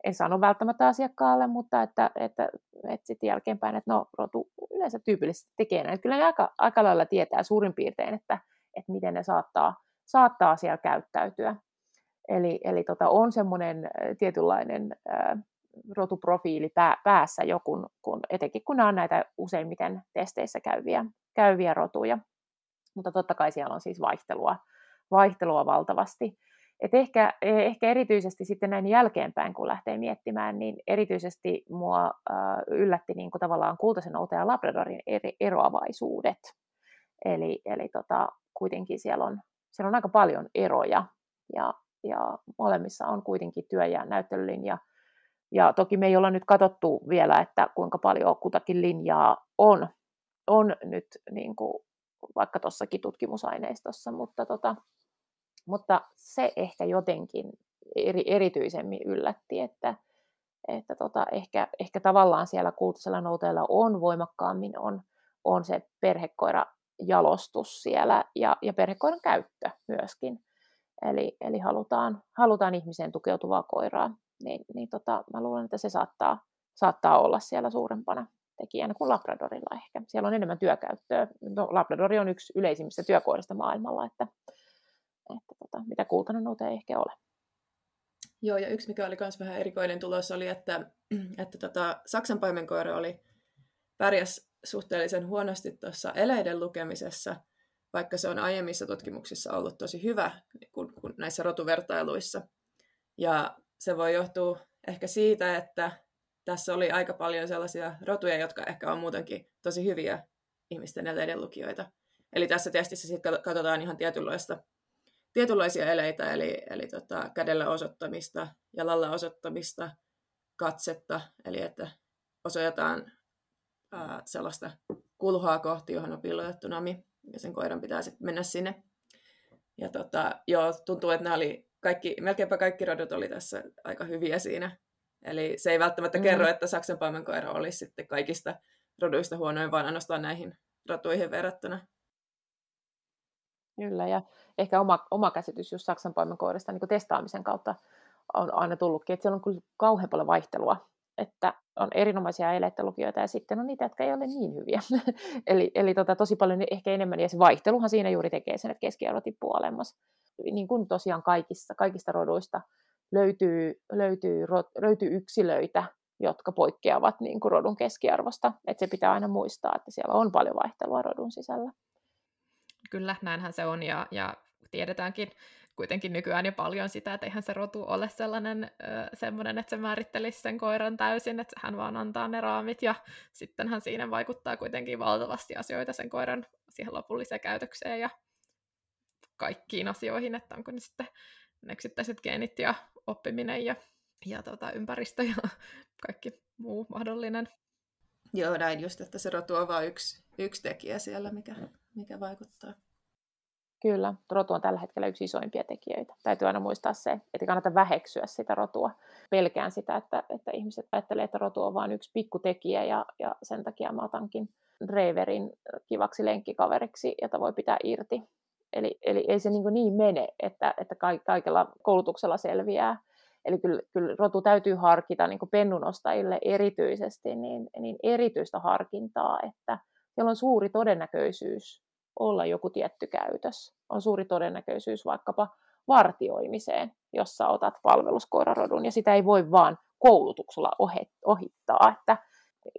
en sano välttämättä asiakkaalle, mutta että, että, että sitten jälkeenpäin, että no rotu yleensä tyypillisesti tekee näin. Kyllä ne aika, aika lailla tietää suurin piirtein, että, että miten ne saattaa, saattaa siellä käyttäytyä. Eli, eli tota, on semmoinen tietynlainen ää, rotuprofiili pää, päässä jo, kun, kun, etenkin kun nämä on näitä useimmiten testeissä käyviä, käyviä rotuja. Mutta totta kai siellä on siis vaihtelua, vaihtelua valtavasti. Et ehkä, ehkä erityisesti sitten näin jälkeenpäin, kun lähtee miettimään, niin erityisesti mua äh, yllätti niin kuin tavallaan kultaisen outa ja Labradorin eri, eroavaisuudet. Eli, eli tota, kuitenkin siellä on, siellä on aika paljon eroja ja, ja molemmissa on kuitenkin työ- ja näyttelylinja. Ja toki me ei olla nyt katsottu vielä, että kuinka paljon kutakin linjaa on, on nyt niin kuin vaikka tuossakin tutkimusaineistossa, mutta, tota, mutta se ehkä jotenkin eri, erityisemmin yllätti, että, että tota, ehkä, ehkä tavallaan siellä kultaisella nouteella on voimakkaammin on, on se perhekoira jalostus siellä ja, ja perhekoiran käyttö myöskin. Eli, eli halutaan, halutaan ihmiseen tukeutuvaa koiraa, niin, niin tota, mä luulen, että se saattaa, saattaa olla siellä suurempana tekijänä kuin Labradorilla ehkä. Siellä on enemmän työkäyttöä. No, Labradori on yksi yleisimmistä työkoirista maailmalla, että, että tota, mitä kultainen ei ehkä ole. Joo, ja yksi mikä oli myös vähän erikoinen tulos oli, että, [CLEARS THROAT] että tota, Saksan paimenkoira oli pärjäs suhteellisen huonosti tuossa eleiden lukemisessa, vaikka se on aiemmissa tutkimuksissa ollut tosi hyvä kun, kun näissä rotuvertailuissa. Ja se voi johtua ehkä siitä, että tässä oli aika paljon sellaisia rotuja, jotka ehkä on muutenkin tosi hyviä ihmisten eleiden lukijoita. Eli tässä testissä sitten katsotaan ihan tietynlaista, tietynlaisia eleitä, eli, eli tota, kädellä osoittamista, jalalla osoittamista, katsetta, eli että osoitetaan ää, sellaista kulhaa kohti, johon on piilotettu nami, ja sen koiran pitää sitten mennä sinne. Ja tota, joo, tuntuu, että nämä oli kaikki, melkeinpä kaikki rodot oli tässä aika hyviä siinä. Eli se ei välttämättä mm. kerro, että Saksan paimenkoira olisi sitten kaikista roduista huonoin, vaan ainoastaan näihin rotuihin verrattuna. Kyllä, ja ehkä oma, oma käsitys just Saksan paimenkoirista niin testaamisen kautta on aina tullutkin, että siellä on kyllä kauhean paljon vaihtelua, että on erinomaisia elettelukijoita ja sitten on niitä, jotka ei ole niin hyviä. [LAUGHS] eli eli tota, tosi paljon ehkä enemmän, ja se vaihteluhan siinä juuri tekee sen, että keskiarvo tippuu alemmas. Niin kuin tosiaan kaikissa, kaikista roduista löytyy, löytyy, löytyy yksilöitä, jotka poikkeavat niin kuin rodun keskiarvosta. Et se pitää aina muistaa, että siellä on paljon vaihtelua rodun sisällä. Kyllä, näinhän se on, ja, ja tiedetäänkin kuitenkin nykyään jo paljon sitä, että eihän se rotu ole sellainen semmoinen, että se määrittelisi sen koiran täysin, että hän vaan antaa ne raamit, ja sittenhän siinä vaikuttaa kuitenkin valtavasti asioita sen koiran siihen lopulliseen käytökseen ja kaikkiin asioihin, että onko ne sitten yksittäiset geenit ja oppiminen ja, ja tota, ympäristö ja kaikki muu mahdollinen. Joo, näin just, että se rotu on vain yksi, yksi tekijä siellä, mikä, mikä vaikuttaa. Kyllä, rotu on tällä hetkellä yksi isoimpia tekijöitä. Täytyy aina muistaa se, että kannata väheksyä sitä rotua. Pelkään sitä, että, että ihmiset ajattelee, että rotu on vain yksi pikkutekijä ja, ja sen takia mä otankin Reiverin kivaksi lenkkikaveriksi, jota voi pitää irti. Eli, eli ei se niin, niin mene, että, että kaikella koulutuksella selviää. Eli kyllä, kyllä rotu täytyy harkita niin pennunostajille erityisesti niin, niin erityistä harkintaa, että siellä on suuri todennäköisyys olla joku tietty käytös. On suuri todennäköisyys vaikkapa vartioimiseen, jossa otat palveluskoirarodun, ja sitä ei voi vaan koulutuksella ohittaa. Että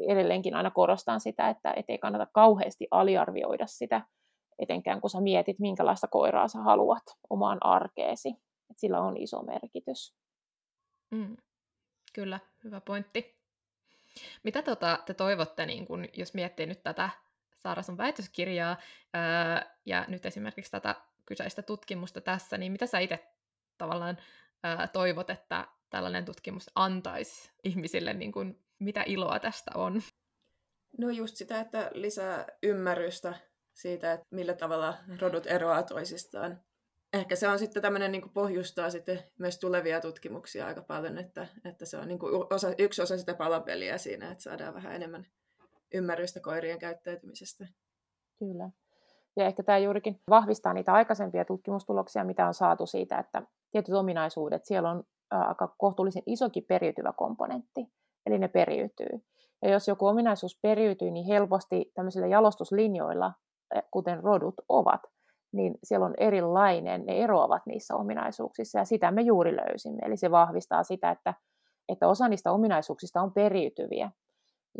edelleenkin aina korostan sitä, että ei kannata kauheasti aliarvioida sitä, etenkään kun sä mietit, minkälaista koiraa sä haluat omaan arkeesi. Sillä on iso merkitys. Mm. Kyllä, hyvä pointti. Mitä tota, te toivotte, niin kun, jos miettii nyt tätä Saara sun väitöskirjaa ää, ja nyt esimerkiksi tätä kyseistä tutkimusta tässä, niin mitä sä itse tavallaan ää, toivot, että tällainen tutkimus antaisi ihmisille, niin kun, mitä iloa tästä on? No just sitä, että lisää ymmärrystä siitä, että millä tavalla rodut eroavat toisistaan. Ehkä se on sitten tämmöinen, niin pohjustaa sitten myös tulevia tutkimuksia aika paljon, että, että se on niin osa, yksi osa sitä palapeliä siinä, että saadaan vähän enemmän ymmärrystä koirien käyttäytymisestä. Kyllä. Ja ehkä tämä juurikin vahvistaa niitä aikaisempia tutkimustuloksia, mitä on saatu siitä, että tietyt ominaisuudet, siellä on aika kohtuullisen isokin periytyvä komponentti, eli ne periytyy. Ja jos joku ominaisuus periytyy, niin helposti tämmöisillä jalostuslinjoilla, kuten rodut ovat, niin siellä on erilainen, ne eroavat niissä ominaisuuksissa, ja sitä me juuri löysimme. Eli se vahvistaa sitä, että, että osa niistä ominaisuuksista on periytyviä,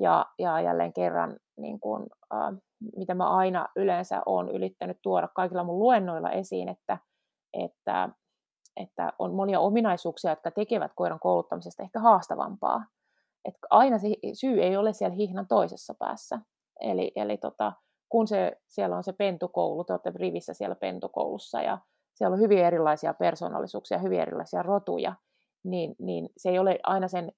ja, ja jälleen kerran, niin kuin, äh, mitä mä aina yleensä olen ylittänyt tuoda kaikilla mun luennoilla esiin, että, että, että on monia ominaisuuksia, jotka tekevät koiran kouluttamisesta ehkä haastavampaa. Et aina se syy ei ole siellä hihnan toisessa päässä. Eli, eli tota, kun se, siellä on se pentukoulu, te olette rivissä siellä pentukoulussa ja siellä on hyvin erilaisia persoonallisuuksia, hyvin erilaisia rotuja, niin, niin se ei ole aina sen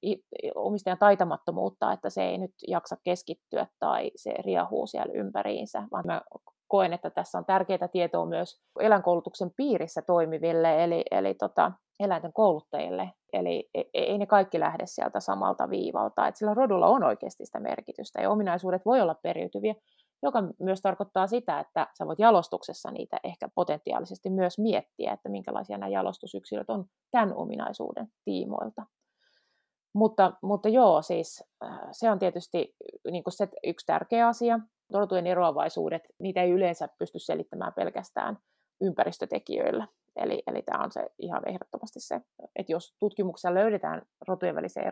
omistajan taitamattomuutta, että se ei nyt jaksa keskittyä tai se riahuu siellä ympäriinsä, vaan mä koen, että tässä on tärkeää tietoa myös eläinkoulutuksen piirissä toimiville, eli, eli tota, eläinten kouluttajille. Eli e, e, ei ne kaikki lähde sieltä samalta viivalta, että sillä rodulla on oikeasti sitä merkitystä, ja ominaisuudet voi olla periytyviä, joka myös tarkoittaa sitä, että sä voit jalostuksessa niitä ehkä potentiaalisesti myös miettiä, että minkälaisia nämä jalostusyksilöt on tämän ominaisuuden tiimoilta. Mutta, mutta joo, siis äh, se on tietysti niin se yksi tärkeä asia. Rotujen eroavaisuudet, niitä ei yleensä pysty selittämään pelkästään ympäristötekijöillä. Eli, eli tämä on se ihan ehdottomasti se, että jos tutkimuksessa löydetään rotujen välisiä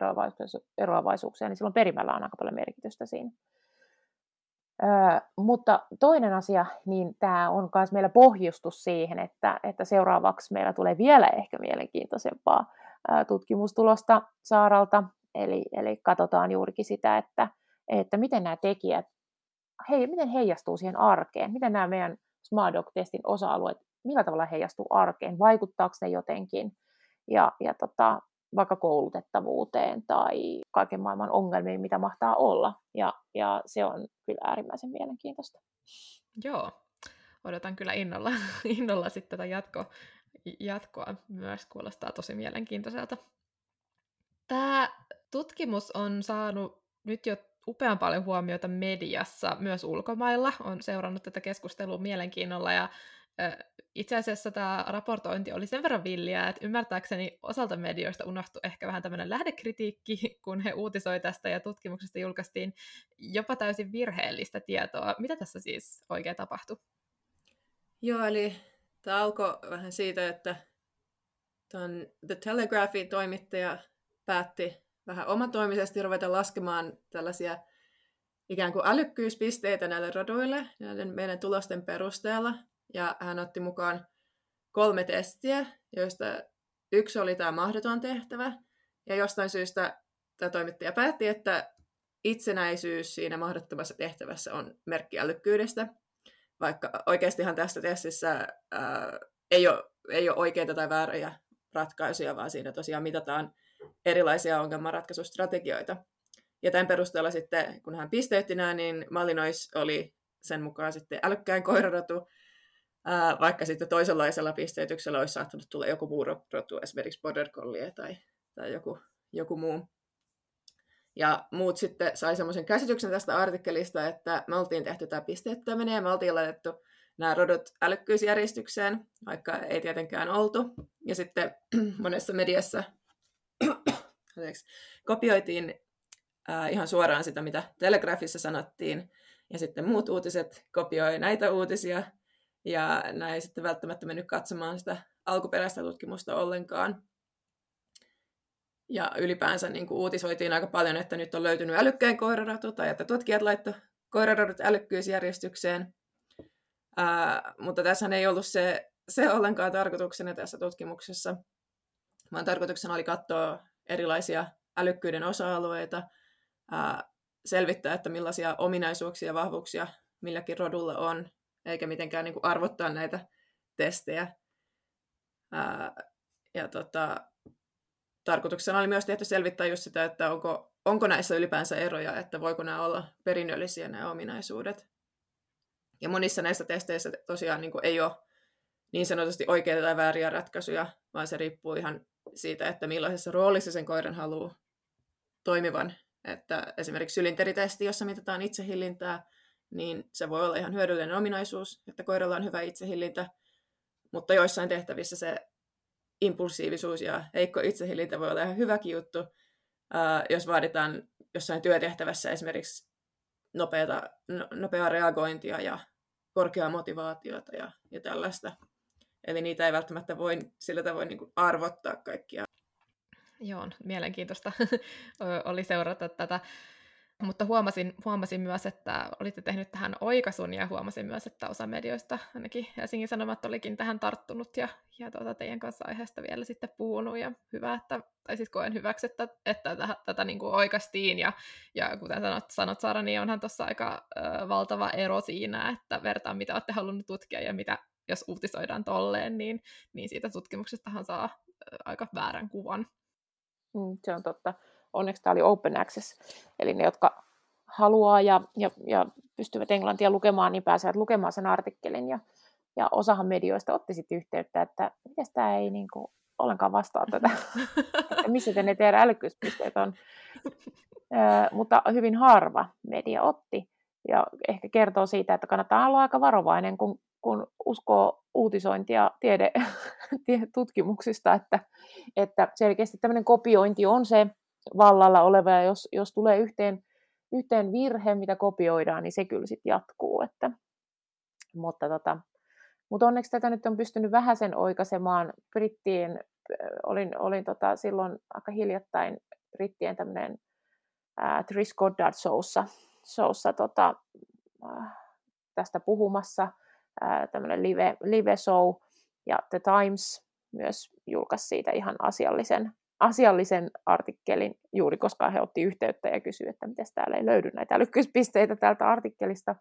eroavaisuuksia, niin silloin perimällä on aika paljon merkitystä siinä. Ö, mutta toinen asia, niin tämä on myös meillä pohjustus siihen, että, että seuraavaksi meillä tulee vielä ehkä mielenkiintoisempaa ö, tutkimustulosta Saaralta. Eli, eli katsotaan juurikin sitä, että, että miten nämä tekijät, hei, miten heijastuu siihen arkeen, miten nämä meidän Smart Dog-testin osa-alueet, millä tavalla heijastuu arkeen, vaikuttaako ne jotenkin, ja, ja tota, vaikka koulutettavuuteen tai kaiken maailman ongelmiin, mitä mahtaa olla. Ja, ja se on kyllä äärimmäisen mielenkiintoista. Joo, odotan kyllä innolla, [LAUGHS] innolla sitten tätä jatko, jatkoa myös, kuulostaa tosi mielenkiintoiselta. Tämä tutkimus on saanut nyt jo upean paljon huomiota mediassa, myös ulkomailla. on seurannut tätä keskustelua mielenkiinnolla ja itse asiassa tämä raportointi oli sen verran villiä, että ymmärtääkseni osalta medioista unohtui ehkä vähän tämmöinen lähdekritiikki, [LAUGHS] kun he uutisoi tästä ja tutkimuksesta julkaistiin jopa täysin virheellistä tietoa. Mitä tässä siis oikein tapahtui? Joo, eli tämä alkoi vähän siitä, että ton The Telegraphin toimittaja päätti vähän omatoimisesti ruveta laskemaan tällaisia ikään kuin älykkyyspisteitä näille roduille näiden meidän tulosten perusteella ja hän otti mukaan kolme testiä, joista yksi oli tämä mahdoton tehtävä, ja jostain syystä tämä toimittaja päätti, että itsenäisyys siinä mahdottomassa tehtävässä on merkki älykkyydestä, vaikka oikeastihan tässä testissä ää, ei, ole, ei ole oikeita tai vääriä ratkaisuja, vaan siinä tosiaan mitataan erilaisia ongelmanratkaisustrategioita. Ja tämän perusteella sitten, kun hän pisteytti nämä, niin Malinois oli sen mukaan sitten älykkäin koirarotu, ää, vaikka sitten toisenlaisella pisteytyksellä olisi saattanut tulla joku muu rotu, esimerkiksi border collie tai, tai joku, joku muu. Ja muut sitten sai semmoisen käsityksen tästä artikkelista, että me oltiin tehty tämä pisteyttäminen ja me oltiin laitettu nämä rodut älykkyysjärjestykseen, vaikka ei tietenkään oltu. Ja sitten [CLEARS THROAT] monessa mediassa [CLEARS THROAT] kopioitiin ihan suoraan sitä, mitä Telegrafissa sanottiin, ja sitten muut uutiset kopioi näitä uutisia, ja näin sitten välttämättä mennyt katsomaan sitä alkuperäistä tutkimusta ollenkaan. Ja ylipäänsä niin kuin uutisoitiin aika paljon, että nyt on löytynyt älykkäin koiraratu, tai että tutkijat laittoivat koiraradut älykkyysjärjestykseen. Ää, mutta tässä ei ollut se, se ollenkaan tarkoituksena tässä tutkimuksessa, vaan tarkoituksena oli katsoa erilaisia älykkyyden osa-alueita, ää, selvittää, että millaisia ominaisuuksia ja vahvuuksia milläkin rodulla on, eikä mitenkään niin kuin arvottaa näitä testejä. Ää, ja tota, tarkoituksena oli myös tehty selvittää just sitä, että onko, onko näissä ylipäänsä eroja, että voiko nämä olla perinnöllisiä nämä ominaisuudet. Ja monissa näistä testeissä tosiaan niin kuin ei ole niin sanotusti oikeita tai vääriä ratkaisuja, vaan se riippuu ihan siitä, että millaisessa roolissa sen koiran haluaa toimivan. Että esimerkiksi sylinteritesti, jossa mitataan itsehillintää, niin se voi olla ihan hyödyllinen ominaisuus, että koiralla on hyvä itsehillintä, mutta joissain tehtävissä se impulsiivisuus ja heikko itsehillintä voi olla ihan hyväkin juttu, jos vaaditaan jossain työtehtävässä esimerkiksi nopeata, no, nopeaa reagointia ja korkeaa motivaatiota ja, ja tällaista. Eli niitä ei välttämättä voi sillä tavoin niin arvottaa kaikkia. Joo, mielenkiintoista [LAUGHS] oli seurata tätä. Mutta huomasin, huomasin myös, että olitte tehnyt tähän oikaisun ja huomasin myös, että osa medioista, ainakin Helsingin Sanomat, olikin tähän tarttunut ja, ja tuota, teidän kanssa aiheesta vielä sitten puhunut. Ja hyvä, että, tai siis koen hyväksi, että, että tätä, tätä niin kuin oikaistiin. Ja, ja kuten sanot, sanot Sara, niin onhan tuossa aika ö, valtava ero siinä, että vertaan mitä olette halunnut tutkia ja mitä jos uutisoidaan tolleen, niin, niin siitä tutkimuksestahan saa aika väärän kuvan. Mm, se on totta. Onneksi tämä oli open access, eli ne, jotka haluaa ja, ja, ja pystyvät englantia lukemaan, niin pääsevät lukemaan sen artikkelin. Ja, ja osahan medioista otti sitten yhteyttä, että miten tämä ei niin kuin, ollenkaan vastaa tätä, [LAUGHS] että missä te ne teidän älykkyyspisteet on. Ö, mutta hyvin harva media otti. Ja ehkä kertoo siitä, että kannattaa olla aika varovainen, kun kun uskoo uutisointia tiede, [LAUGHS] tutkimuksista, että, että selkeästi tämmöinen kopiointi on se vallalla oleva, ja jos, jos tulee yhteen, yhteen virhe, mitä kopioidaan, niin se kyllä sitten jatkuu. Että, mutta, tota, mutta onneksi tätä nyt on pystynyt vähän sen oikaisemaan. Brittien, olin, olin tota, silloin aika hiljattain Brittien tämmöinen äh, Trish Goddard showssa, showssa tota, äh, tästä puhumassa – tämmöinen live, live show, ja The Times myös julkaisi siitä ihan asiallisen, asiallisen artikkelin, juuri koska he otti yhteyttä ja kysyi, että miten täällä ei löydy näitä älykkyyspisteitä täältä artikkelista.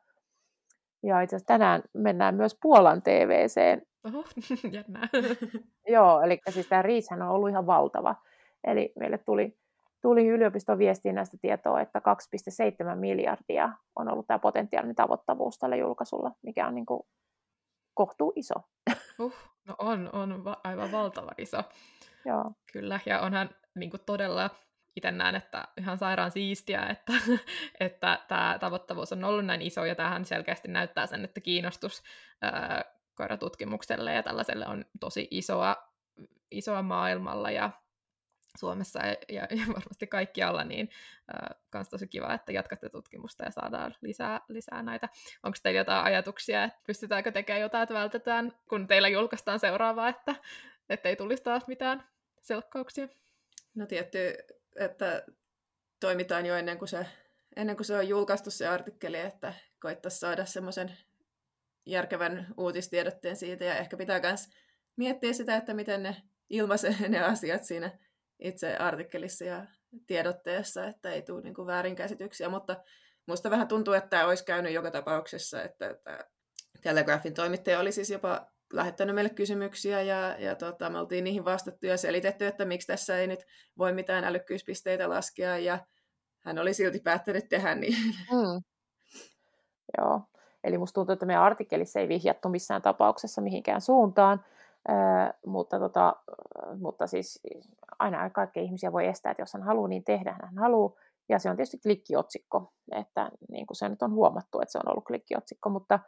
Ja itse asiassa tänään mennään myös Puolan TVCen. Oho, [LAUGHS] jännää. [LAUGHS] Joo, eli siis tämä Reach on ollut ihan valtava. Eli meille tuli tuli yliopiston viestinnästä tietoa, että 2,7 miljardia on ollut tämä potentiaalinen tavoittavuus tällä julkaisulla, mikä on niin kuin kohtuu iso. Uh, no on, on va- aivan valtava iso. Joo. Kyllä, ja onhan niin kuin todella itse näen, että ihan sairaan siistiä, että, [LAUGHS] että tämä tavoittavuus on ollut näin iso, ja tähän selkeästi näyttää sen, että kiinnostus ää, koiratutkimukselle ja tällaiselle on tosi isoa, isoa maailmalla, ja Suomessa ja, ja, [LAUGHS] ja varmasti kaikkialla, niin myös tosi kiva, että jatkatte tutkimusta ja saadaan lisää, lisää näitä. Onko teillä jotain ajatuksia, että pystytäänkö tekemään jotain, että vältetään, kun teillä julkaistaan seuraavaa, että, että ei tulisi taas mitään selkkauksia? No tietty, että toimitaan jo ennen kuin se, ennen kuin se on julkaistu se artikkeli, että koittaisi saada semmoisen järkevän uutistiedotteen siitä ja ehkä pitää myös miettiä sitä, että miten ne ilmaisee ne asiat siinä itse artikkelissa ja tiedotteessa, että ei tule niin kuin väärinkäsityksiä, mutta musta vähän tuntuu, että tämä olisi käynyt joka tapauksessa, että, että Telegraphin toimittaja oli siis jopa lähettänyt meille kysymyksiä ja, ja tota, me oltiin niihin vastattu ja selitetty, että miksi tässä ei nyt voi mitään älykkyyspisteitä laskea ja hän oli silti päättänyt tehdä niin. Mm. Joo. Eli musta tuntuu, että meidän artikkelissa ei vihjattu missään tapauksessa mihinkään suuntaan, ää, mutta, tota, mutta siis aina kaikkia ihmisiä voi estää, että jos hän haluaa niin tehdä, hän haluaa. Ja se on tietysti klikkiotsikko, että niin kuin se nyt on huomattu, että se on ollut klikkiotsikko, mutta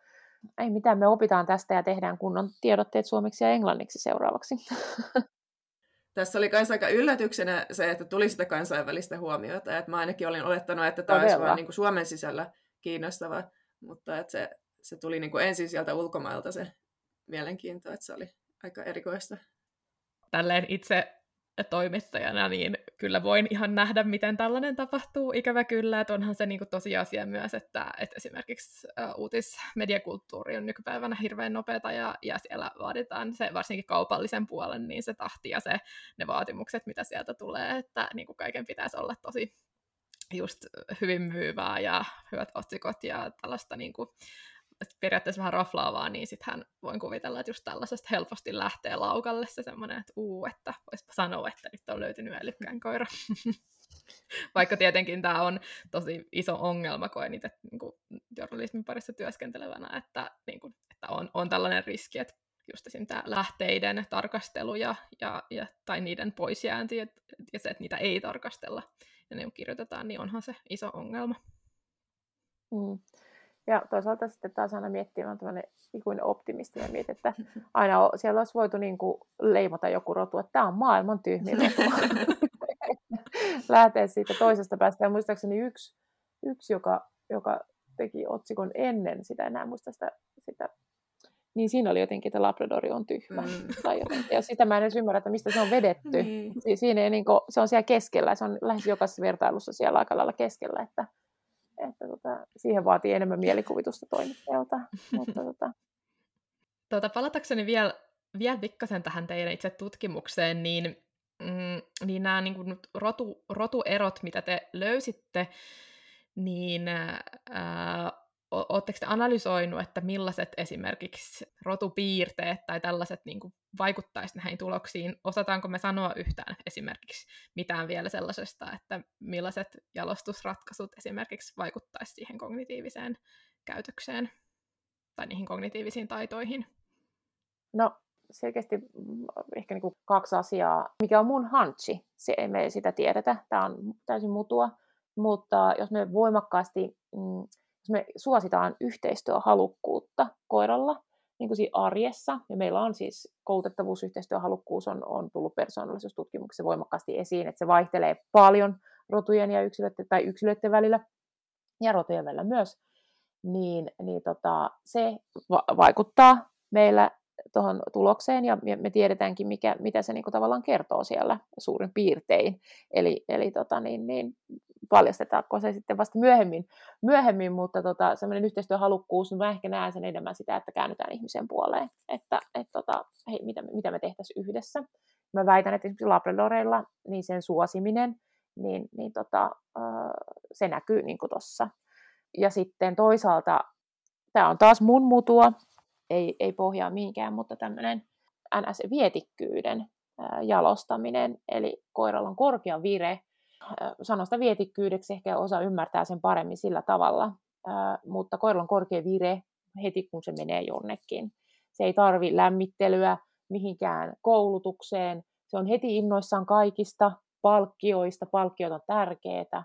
ei mitään, me opitaan tästä ja tehdään kunnon tiedotteet suomeksi ja englanniksi seuraavaksi. [LAUGHS] Tässä oli myös aika yllätyksenä se, että tuli sitä kansainvälistä huomiota. Että mä ainakin olin olettanut, että tämä olisi vain niin kuin Suomen sisällä kiinnostava, mutta että se, se tuli niin kuin ensin sieltä ulkomailta se mielenkiinto, että se oli aika erikoista. Tälleen itse toimittajana, niin kyllä voin ihan nähdä, miten tällainen tapahtuu. Ikävä kyllä, että onhan se niinku tosiasia myös, että, että esimerkiksi uutismediakulttuuri on nykypäivänä hirveän nopeata ja, ja siellä vaaditaan se varsinkin kaupallisen puolen, niin se tahti ja se, ne vaatimukset, mitä sieltä tulee, että niinku kaiken pitäisi olla tosi just hyvin myyvää ja hyvät otsikot ja tällaista niinku, periaatteessa vähän raflaavaa, niin sittenhän voin kuvitella, että just tällaisesta helposti lähtee laukalle se semmoinen, että uu, että voispa sanoa, että nyt on löytynyt älykkään koira. [LAUGHS] Vaikka tietenkin tämä on tosi iso ongelma, koen itse niin kuin journalismin parissa työskentelevänä, että, niin kuin, että on, on tällainen riski, että just tämä lähteiden tarkastelu ja, ja, ja, tai niiden poisjäänti ja, ja se, että niitä ei tarkastella ja ne kirjoitetaan, niin onhan se iso ongelma. Mm. Ja toisaalta sitten taas aina miettii, on tämmöinen ikuinen optimisti, ja mietin, että aina siellä olisi voitu niin kuin leimata joku rotu, että tämä on maailman tyhmin rotu. [LAUGHS] Lähtee siitä toisesta päästä. Ja muistaakseni yksi, yksi joka, joka teki otsikon ennen sitä, enää muista sitä, sitä niin siinä oli jotenkin, että Labradori on tyhmä. Mm. Tai Ja sitä mä en edes ymmärrä, että mistä se on vedetty. Niin. Siinä ei, niin kuin, se on siellä keskellä, se on lähes jokaisessa vertailussa siellä aika lailla keskellä, että että tota, siihen vaatii enemmän mielikuvitusta toimittajalta. [LAUGHS] Mutta, tota. Tuota, palatakseni vielä, vielä pikkasen tähän teidän itse tutkimukseen, niin, mm, niin nämä niin kuin rotu, rotuerot, mitä te löysitte, niin Oletteko te analysoinut, että millaiset esimerkiksi rotupiirteet tai tällaiset niin kuin, vaikuttaisi näihin tuloksiin? Osataanko me sanoa yhtään esimerkiksi mitään vielä sellaisesta, että millaiset jalostusratkaisut esimerkiksi vaikuttaisi siihen kognitiiviseen käytökseen tai niihin kognitiivisiin taitoihin? No selkeästi mm, ehkä niin kuin kaksi asiaa. Mikä on mun hanchi? Se ei me sitä tiedetä. Tämä on täysin mutua. Mutta jos me voimakkaasti mm, jos me suositaan yhteistyöhalukkuutta koiralla niin kuin siinä arjessa, ja meillä on siis koulutettavuus, yhteistyöhalukkuus on, on tullut persoonallisuustutkimuksessa voimakkaasti esiin, että se vaihtelee paljon rotujen ja yksilöiden, tai yksilöiden välillä, ja rotujen välillä myös, niin, niin tota, se va- vaikuttaa meillä tuohon tulokseen, ja me tiedetäänkin, mikä, mitä se niin kuin tavallaan kertoo siellä suurin piirtein. Eli, eli tota, niin, niin, paljastetaanko se sitten vasta myöhemmin, myöhemmin mutta tota, semmoinen yhteistyöhalukkuus, niin mä ehkä näen sen enemmän sitä, että käännytään ihmisen puoleen, että et, tota, hei, mitä, mitä me tehtäisiin yhdessä. Mä väitän, että esimerkiksi Labradoreilla niin sen suosiminen, niin, niin tota, se näkyy niin tuossa. Ja sitten toisaalta, tämä on taas mun mutua, ei, ei pohjaa mihinkään, mutta tämmöinen NS-vietikkyyden jalostaminen, eli koiralla on korkea vire, sanosta vietikkyydeksi ehkä osa ymmärtää sen paremmin sillä tavalla, mutta koiralla on korkea vire heti kun se menee jonnekin. Se ei tarvi lämmittelyä mihinkään koulutukseen, se on heti innoissaan kaikista palkkioista, palkkiot on tärkeitä.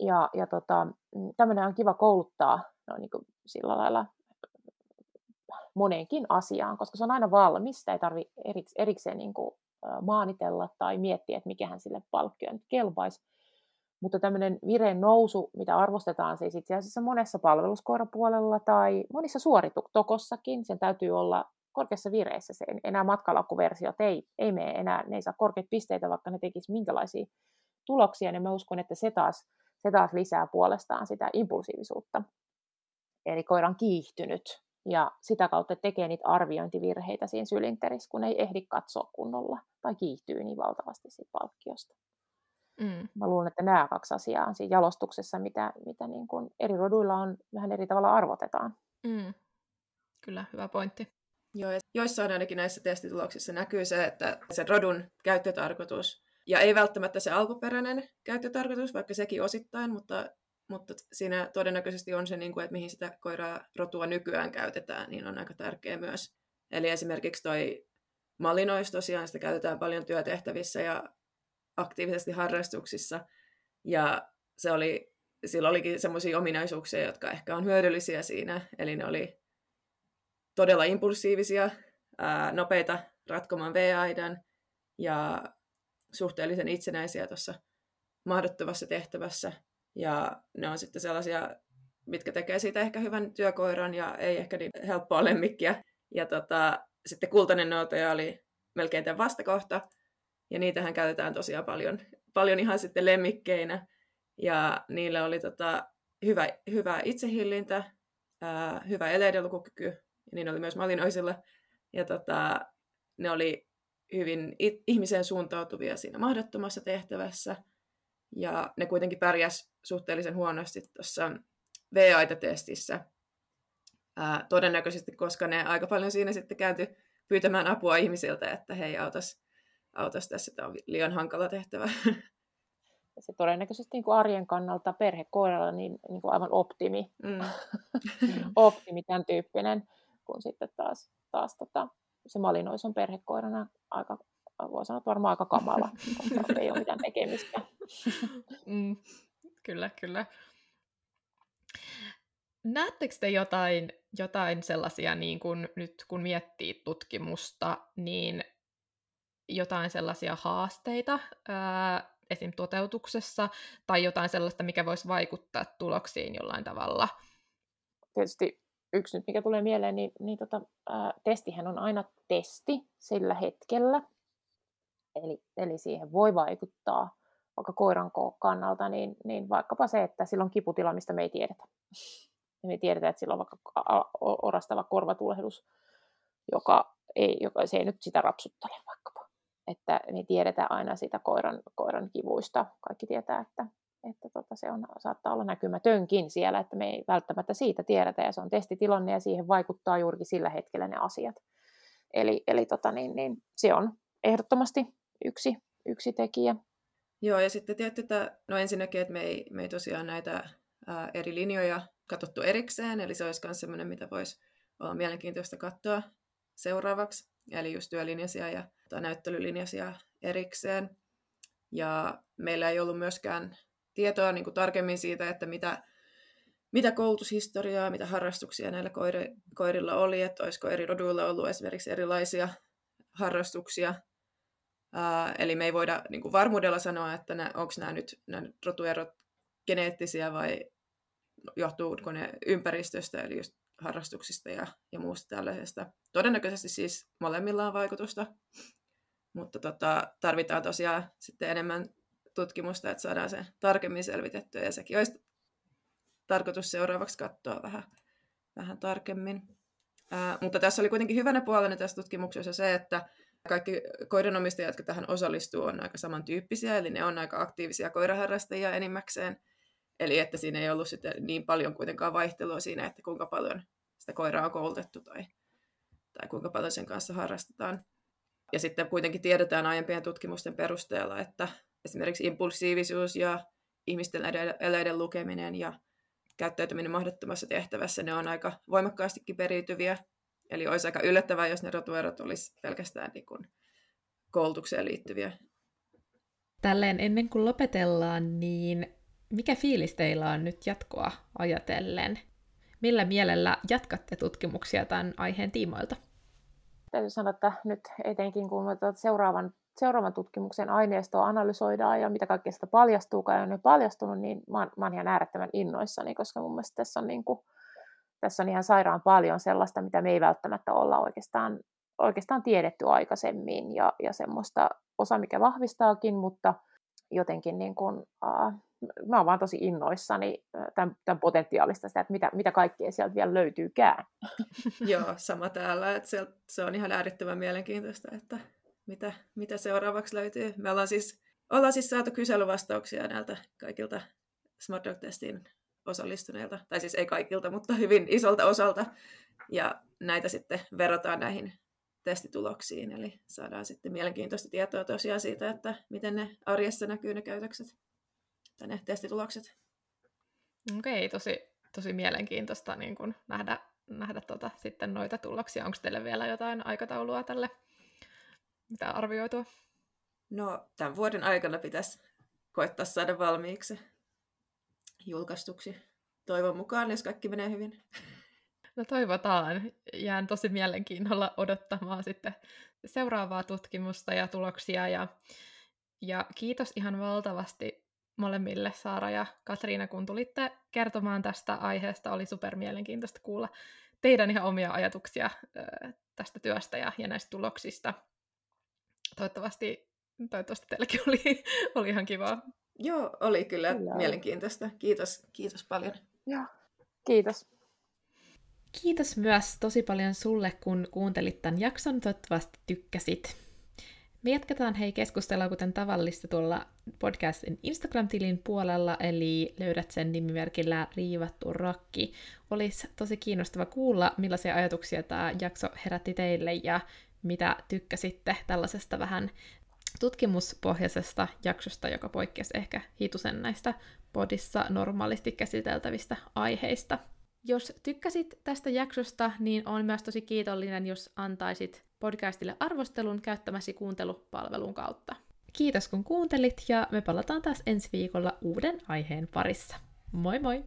Ja, ja tota, mm, tämmöinen on kiva kouluttaa no, niin kuin sillä lailla moneenkin asiaan, koska se on aina valmis, sitä ei tarvitse erikseen niin kuin maanitella tai miettiä, että mikähän sille palkkio nyt kelpaisi. Mutta tämmöinen vireen nousu, mitä arvostetaan siis itse asiassa monessa palveluskoirapuolella tai monissa suoritukossakin, sen täytyy olla korkeassa vireessä. Se enää matkalakkuversiot ei, ei mene enää, ne ei saa korkeita pisteitä, vaikka ne tekisi minkälaisia tuloksia, niin mä uskon, että se taas, se taas lisää puolestaan sitä impulsiivisuutta. Eli koira on kiihtynyt ja sitä kautta tekee niitä arviointivirheitä siinä sylinterissä, kun ei ehdi katsoa kunnolla tai kiihtyy niin valtavasti siitä palkkiosta. Mm. Mä luulen, että nämä kaksi asiaa on siinä jalostuksessa, mitä, mitä niin kuin eri roduilla on vähän eri tavalla arvotetaan. Mm. Kyllä, hyvä pointti. Joo, ja joissain ainakin näissä testituloksissa näkyy se, että se rodun käyttötarkoitus, ja ei välttämättä se alkuperäinen käyttötarkoitus, vaikka sekin osittain, mutta mutta siinä todennäköisesti on se, niin kuin, että mihin sitä koiraa rotua nykyään käytetään, niin on aika tärkeä myös. Eli esimerkiksi toi malinois tosiaan, sitä käytetään paljon työtehtävissä ja aktiivisesti harrastuksissa. Ja se oli, sillä olikin semmoisia ominaisuuksia, jotka ehkä on hyödyllisiä siinä. Eli ne oli todella impulsiivisia, ää, nopeita ratkomaan V-aidan ja suhteellisen itsenäisiä tuossa mahdottavassa tehtävässä. Ja ne on sitten sellaisia, mitkä tekee siitä ehkä hyvän työkoiran ja ei ehkä niin helppoa lemmikkiä. Ja tota, sitten kultainen noutaja oli melkein tämän vastakohta, ja niitähän käytetään tosiaan paljon, paljon ihan sitten lemmikkeinä. Ja niillä oli tota, hyvä, hyvä itsehillintä, ää, hyvä eleidenlukukyky, ja niin oli myös malinoisilla. Ja tota, ne oli hyvin it- ihmiseen suuntautuvia siinä mahdottomassa tehtävässä. Ja ne kuitenkin pärjäs suhteellisen huonosti tuossa V-aitatestissä. Ää, todennäköisesti, koska ne aika paljon siinä sitten kääntyi pyytämään apua ihmisiltä, että hei, autas, autas tässä, tämä on liian hankala tehtävä. Se todennäköisesti niin kuin arjen kannalta perhekoiralla niin, niin kuin aivan optimi, mm. [LAUGHS] optimi tämän tyyppinen, kun sitten taas, taas tota, se malinois on perhekoirana aika, voi sanoa, että varmaan aika kamala, koska [LAUGHS] ei ole mitään tekemistä. [LAUGHS] Mm, kyllä, kyllä. Näettekö te jotain, jotain sellaisia, niin kun, nyt kun miettii tutkimusta, niin jotain sellaisia haasteita ää, esim. toteutuksessa, tai jotain sellaista, mikä voisi vaikuttaa tuloksiin jollain tavalla? Tietysti yksi nyt, mikä tulee mieleen, niin, niin tota, ää, testihän on aina testi sillä hetkellä, eli, eli siihen voi vaikuttaa vaikka koiran kannalta, niin, niin vaikkapa se, että silloin kiputila, mistä me ei tiedetä me tiedetään, että sillä on vaikka orastava korvatulehdus, joka ei, joka, se ei nyt sitä rapsuttele vaikkapa. Että me tiedetään aina sitä koiran, koiran kivuista. Kaikki tietää, että, että tota, se on, saattaa olla näkymätönkin siellä, että me ei välttämättä siitä tiedetä, ja se on testitilanne, ja siihen vaikuttaa juurikin sillä hetkellä ne asiat. Eli, eli tota, niin, niin, se on ehdottomasti yksi, yksi tekijä. Joo, ja sitten tietty, että no ensinnäkin, että me ei, me ei tosiaan näitä ää, eri linjoja katsottu erikseen, eli se olisi myös sellainen, mitä voisi olla mielenkiintoista katsoa seuraavaksi, eli just työlinjaisia ja näyttelylinjaisia erikseen. Ja meillä ei ollut myöskään tietoa niin kuin tarkemmin siitä, että mitä, mitä koulutushistoriaa, mitä harrastuksia näillä koiri, koirilla oli, että olisiko eri roduilla ollut esimerkiksi erilaisia harrastuksia. Ää, eli me ei voida niin kuin varmuudella sanoa, että onko nämä nyt nämä rotuerot geneettisiä vai johtuuko ne ympäristöstä, eli just harrastuksista ja, ja muusta tällaisesta. Todennäköisesti siis molemmilla on vaikutusta, mutta tota, tarvitaan tosiaan sitten enemmän tutkimusta, että saadaan se tarkemmin selvitettyä, ja sekin olisi tarkoitus seuraavaksi katsoa vähän, vähän tarkemmin. Ää, mutta tässä oli kuitenkin hyvänä puolena tässä tutkimuksessa se, että kaikki koiranomistajat, jotka tähän osallistuu, on aika samantyyppisiä, eli ne on aika aktiivisia koiraharrastajia enimmäkseen. Eli että siinä ei ollut sitten niin paljon kuitenkaan vaihtelua siinä, että kuinka paljon sitä koiraa on koulutettu tai, tai kuinka paljon sen kanssa harrastetaan. Ja sitten kuitenkin tiedetään aiempien tutkimusten perusteella, että esimerkiksi impulsiivisuus ja ihmisten eleiden lukeminen ja käyttäytyminen mahdottomassa tehtävässä, ne on aika voimakkaastikin periytyviä. Eli olisi aika yllättävää, jos ne rotuerot olisi pelkästään niin kuin koulutukseen liittyviä. Tälleen ennen kuin lopetellaan, niin mikä fiilis teillä on nyt jatkoa ajatellen? Millä mielellä jatkatte tutkimuksia tämän aiheen tiimoilta? Täytyy sanoa, että nyt etenkin kun seuraavan, seuraavan tutkimuksen aineistoa analysoidaan ja mitä kaikkea sitä paljastuu, kai on jo paljastunut, niin mä oon, mä oon ihan äärettömän innoissani, koska mun mielestä tässä on, niin kuin, tässä on ihan sairaan paljon sellaista, mitä me ei välttämättä olla oikeastaan, oikeastaan tiedetty aikaisemmin ja, ja semmoista osa, mikä vahvistaakin, mutta jotenkin niin kuin, uh, mä oon vaan tosi innoissani tämän, tämän potentiaalista sitä, että mitä, mitä kaikkea sieltä vielä löytyykään. [LAUGHS] Joo, sama täällä. Että se, se on ihan äärettömän mielenkiintoista, että mitä, mitä seuraavaksi löytyy. Me ollaan siis, ollaan siis saatu kyselyvastauksia näiltä kaikilta Smart Dog-testiin osallistuneilta, tai siis ei kaikilta, mutta hyvin isolta osalta. Ja näitä sitten verrataan näihin testituloksiin, eli saadaan sitten mielenkiintoista tietoa tosiaan siitä, että miten ne arjessa näkyy ne käytökset tai ne testitulokset. Okei, tosi, tosi mielenkiintoista niin kun nähdä, nähdä tota, sitten noita tuloksia. Onko teille vielä jotain aikataulua tälle, mitä arvioitua? No, tämän vuoden aikana pitäisi koittaa saada valmiiksi julkaistuksi. Toivon mukaan, jos kaikki menee hyvin. No toivotaan. Jään tosi mielenkiinnolla odottamaan sitten seuraavaa tutkimusta ja tuloksia. Ja, ja kiitos ihan valtavasti molemmille, Saara ja Katriina, kun tulitte kertomaan tästä aiheesta. Oli super mielenkiintoista kuulla teidän ihan omia ajatuksia tästä työstä ja, ja näistä tuloksista. Toivottavasti, toivottavasti teilläkin oli, oli ihan kivaa. Joo, oli kyllä, kyllä. mielenkiintoista. Kiitos, kiitos paljon. Joo, kiitos. Kiitos myös tosi paljon sulle, kun kuuntelit tämän jakson. Toivottavasti tykkäsit. Me jatketaan hei keskustelua kuten tavallista tuolla podcastin Instagram-tilin puolella, eli löydät sen nimimerkillä Riivattu rakki. Olisi tosi kiinnostava kuulla, millaisia ajatuksia tämä jakso herätti teille ja mitä tykkäsitte tällaisesta vähän tutkimuspohjaisesta jaksosta, joka poikkesi ehkä hitusen näistä podissa normaalisti käsiteltävistä aiheista. Jos tykkäsit tästä jaksosta, niin on myös tosi kiitollinen, jos antaisit podcastille arvostelun käyttämäsi kuuntelupalvelun kautta. Kiitos kun kuuntelit ja me palataan taas ensi viikolla uuden aiheen parissa. Moi moi!